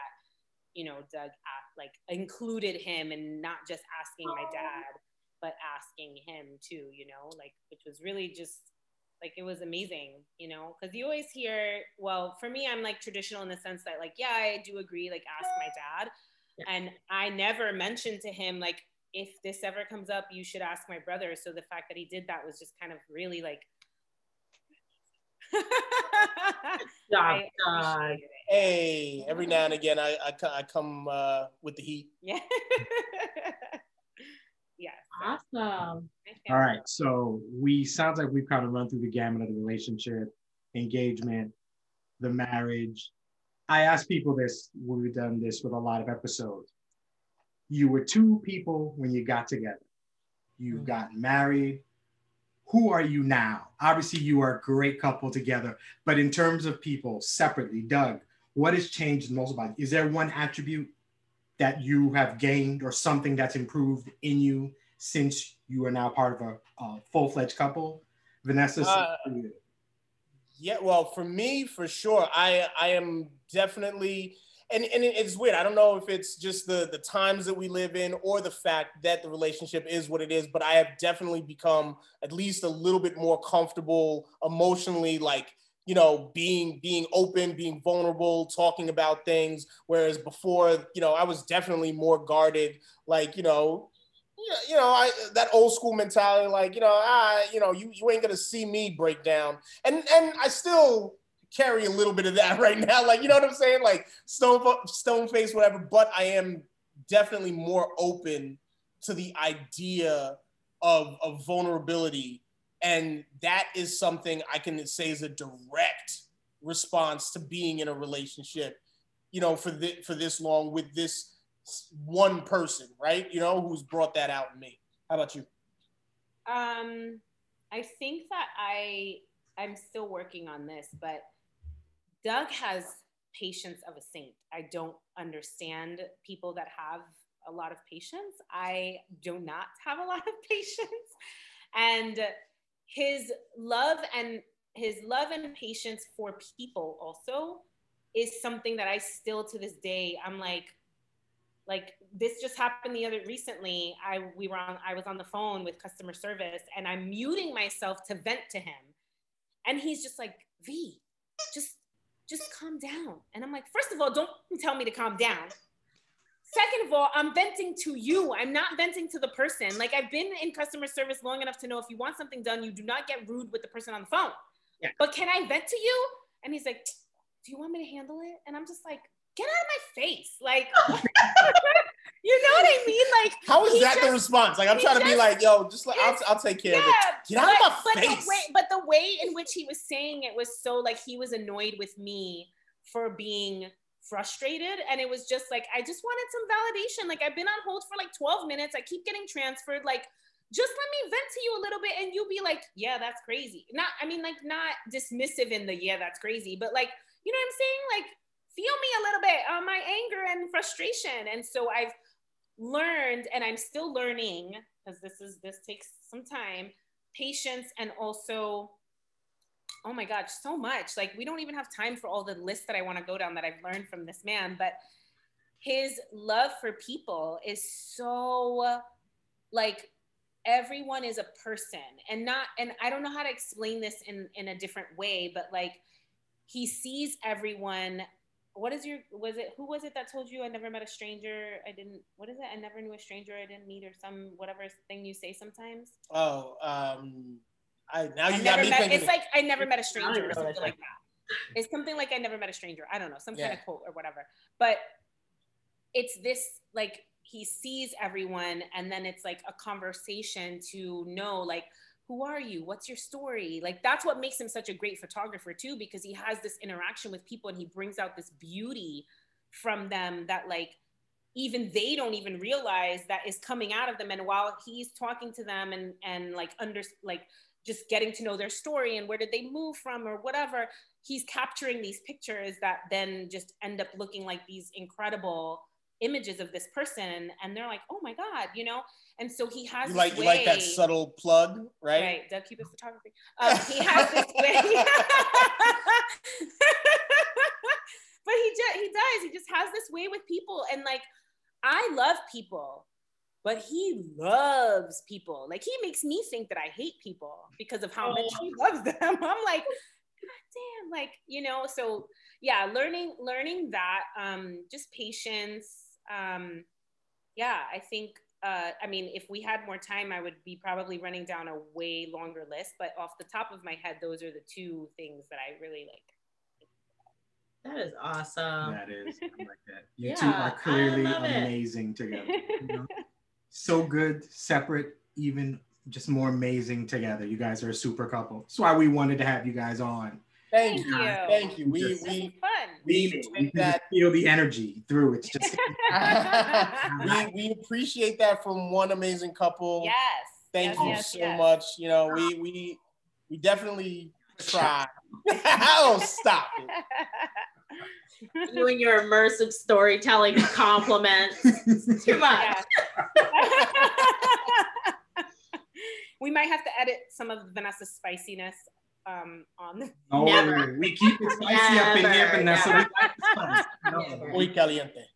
you know Doug asked, like included him and not just asking my dad, but asking him too. You know, like which was really just like it was amazing. You know, because you always hear, well, for me, I'm like traditional in the sense that like yeah, I do agree, like ask my dad, and I never mentioned to him like if this ever comes up, you should ask my brother. So the fact that he did that was just kind of really like. Job I done. appreciated it. hey, every now and again, I, I, I come uh, with the heat. Yeah. yes. Awesome. All right. So we sounds like we've kind of run through the gamut of the relationship, engagement, the marriage. I ask people this when we've done this with a lot of episodes. You were two people when you got together. You Mhm. got married. Who are you now? Obviously, you are a great couple together. But in terms of people separately, Doug, what has changed most about you? Is there one attribute that you have gained or something that's improved in you since you are now part of a, a full-fledged couple vanessa Uh, Yeah, well, for me, for sure, I I am definitely, and and it's weird. I don't know if it's just the the times that we live in or the fact that the relationship is what it is, but I have definitely become at least a little bit more comfortable emotionally, like you know, being being open, being vulnerable, talking about things. Whereas before, you know, I was definitely more guarded, like you know. You know, I that old school mentality, like you know, ah, you know, you, you ain't gonna see me break down, and and I still carry a little bit of that right now, like you know what I'm saying, like stone stone face, whatever. But I am definitely more open to the idea of of vulnerability, and that is something I can say is a direct response to being in a relationship, you know, for the, for this long with this one person, right? You know, who's brought that out in me. How about you? Um, I think that I I'm still working on this, but Doug has patience of a saint. I don't understand people that have a lot of patience. I do not have a lot of patience. And his love and his love and patience for people also is something that I still to this day I'm like like this just happened the other recently I we were on I was on the phone with customer service and I'm muting myself to vent to him and he's just like V just just calm down and I'm like first of all don't tell me to calm down Second of all, I'm venting to you. I'm not venting to the person. Like I've been in customer service long enough to know if you want something done, you do not get rude with the person on the phone. Yeah. But can I vent to you? And he's like, Do you want me to handle it? And I'm just like, Get out of my face. Like, you know what I mean? Like, how is that just, the response? Like, I'm trying to be like, Yo, just like, I'll, I'll take care yeah, of it. Get out but, of my but face. The way, but the way in which he was saying it was so like he was annoyed with me for being frustrated and it was just like i just wanted some validation like i've been on hold for like 12 minutes i keep getting transferred like just let me vent to you a little bit and you'll be like yeah that's crazy not i mean like not dismissive in the yeah that's crazy but like you know what i'm saying like feel me a little bit on my anger and frustration and so i've learned and i'm still learning because this is this takes some time patience and also oh my God, so much. Like we don't even have time for all the lists that I want to go down that I've learned from this man. But his love for people is so like everyone is a person and not and I don't know how to explain this in in a different way, but like he sees everyone what is your was it who was it that told you I never met a stranger I didn't what is it I never knew a stranger I didn't meet or some whatever thing you say sometimes oh um I now you I got me met, It's like I never met a stranger or something like that. It's something like I never met a stranger. I don't know, some yeah. kind of quote or whatever. But it's this like he sees everyone and then it's like a conversation to know like who are you? What's your story? Like that's what makes him such a great photographer too because he has this interaction with people and he brings out this beauty from them that like even they don't even realize that is coming out of them. And while he's talking to them and and like under like just getting to know their story and where did they move from or whatever he's capturing these pictures that then just end up looking like these incredible images of this person and they're like oh my god you know and so he has you like way, you like that subtle plug right right doug Cupid photography um, he has this way but he just he does he just has this way with people and like i love people but he loves people. Like he makes me think that I hate people because of how oh. much he loves them. I'm like, God damn, like, you know, so yeah, learning, learning that, um, just patience. Um, yeah, I think uh, I mean, if we had more time, I would be probably running down a way longer list. But off the top of my head, those are the two things that I really like. That is awesome. That is. I like that. You yeah, two are clearly amazing together. You know? so good separate, even just more amazing together. You guys are a super couple. That's why we wanted to have you guys on. Thank, you. Thank you. We just, we we, we that, feel the energy through. It's just we, we appreciate that from one amazing couple. Yes. Thank yes, you yes, so yes. much. You know, we we we definitely try. oh, stop it doing your immersive storytelling compliments. Too much. we might have to edit some of Vanessa's spiciness um, on. the. No, never. we keep it spicy never, up in here, Vanessa. Never. We Muy caliente.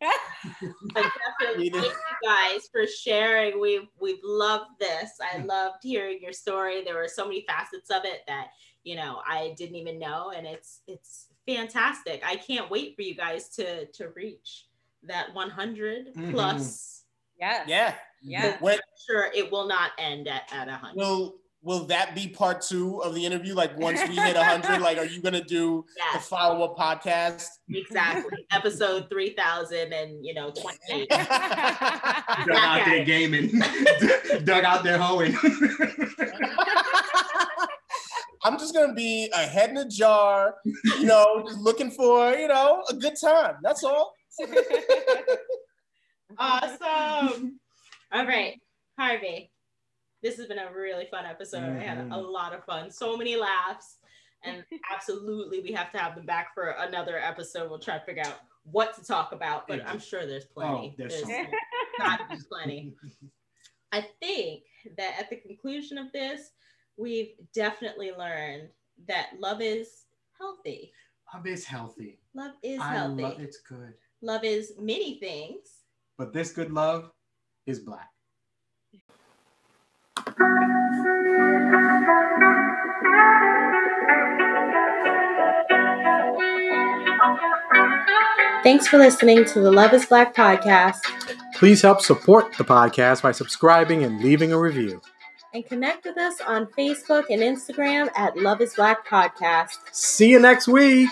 but definitely, thank you guys for sharing. We've we've loved this. I loved hearing your story. There were so many facets of it that you know I didn't even know, and it's it's fantastic. I can't wait for you guys to to reach that 100 mm-hmm. plus. Yes. Yeah. Yeah. When, sure it will not end at, at 100. Will will that be part two of the interview? Like once we hit 100, like are you gonna do yes. the follow up podcast? Exactly. Episode 3000 and you know 28. Doug out there gaming. Doug out there hoeing. I'm just gonna be a head in a jar, you know, just looking for, you know, a good time. That's all. awesome. All right, Harvey. This has been a really fun episode. I had a mm-hmm. lot of fun. So many laughs. And absolutely, we have to have them back for another episode. We'll try to figure out what to talk about, but I'm sure there's oh, plenty. Oh, there's there's something. gotta plenty. I think that at the conclusion of this, we've definitely learned that love is healthy. Love is healthy. Love is I healthy. love it's good. Love is many things. But this good love is black. Thanks for listening to the Love is Black podcast Please help support the podcast by subscribing and leaving a review. and connect with us on Facebook and Instagram at Love is Black Podcast. See you next week.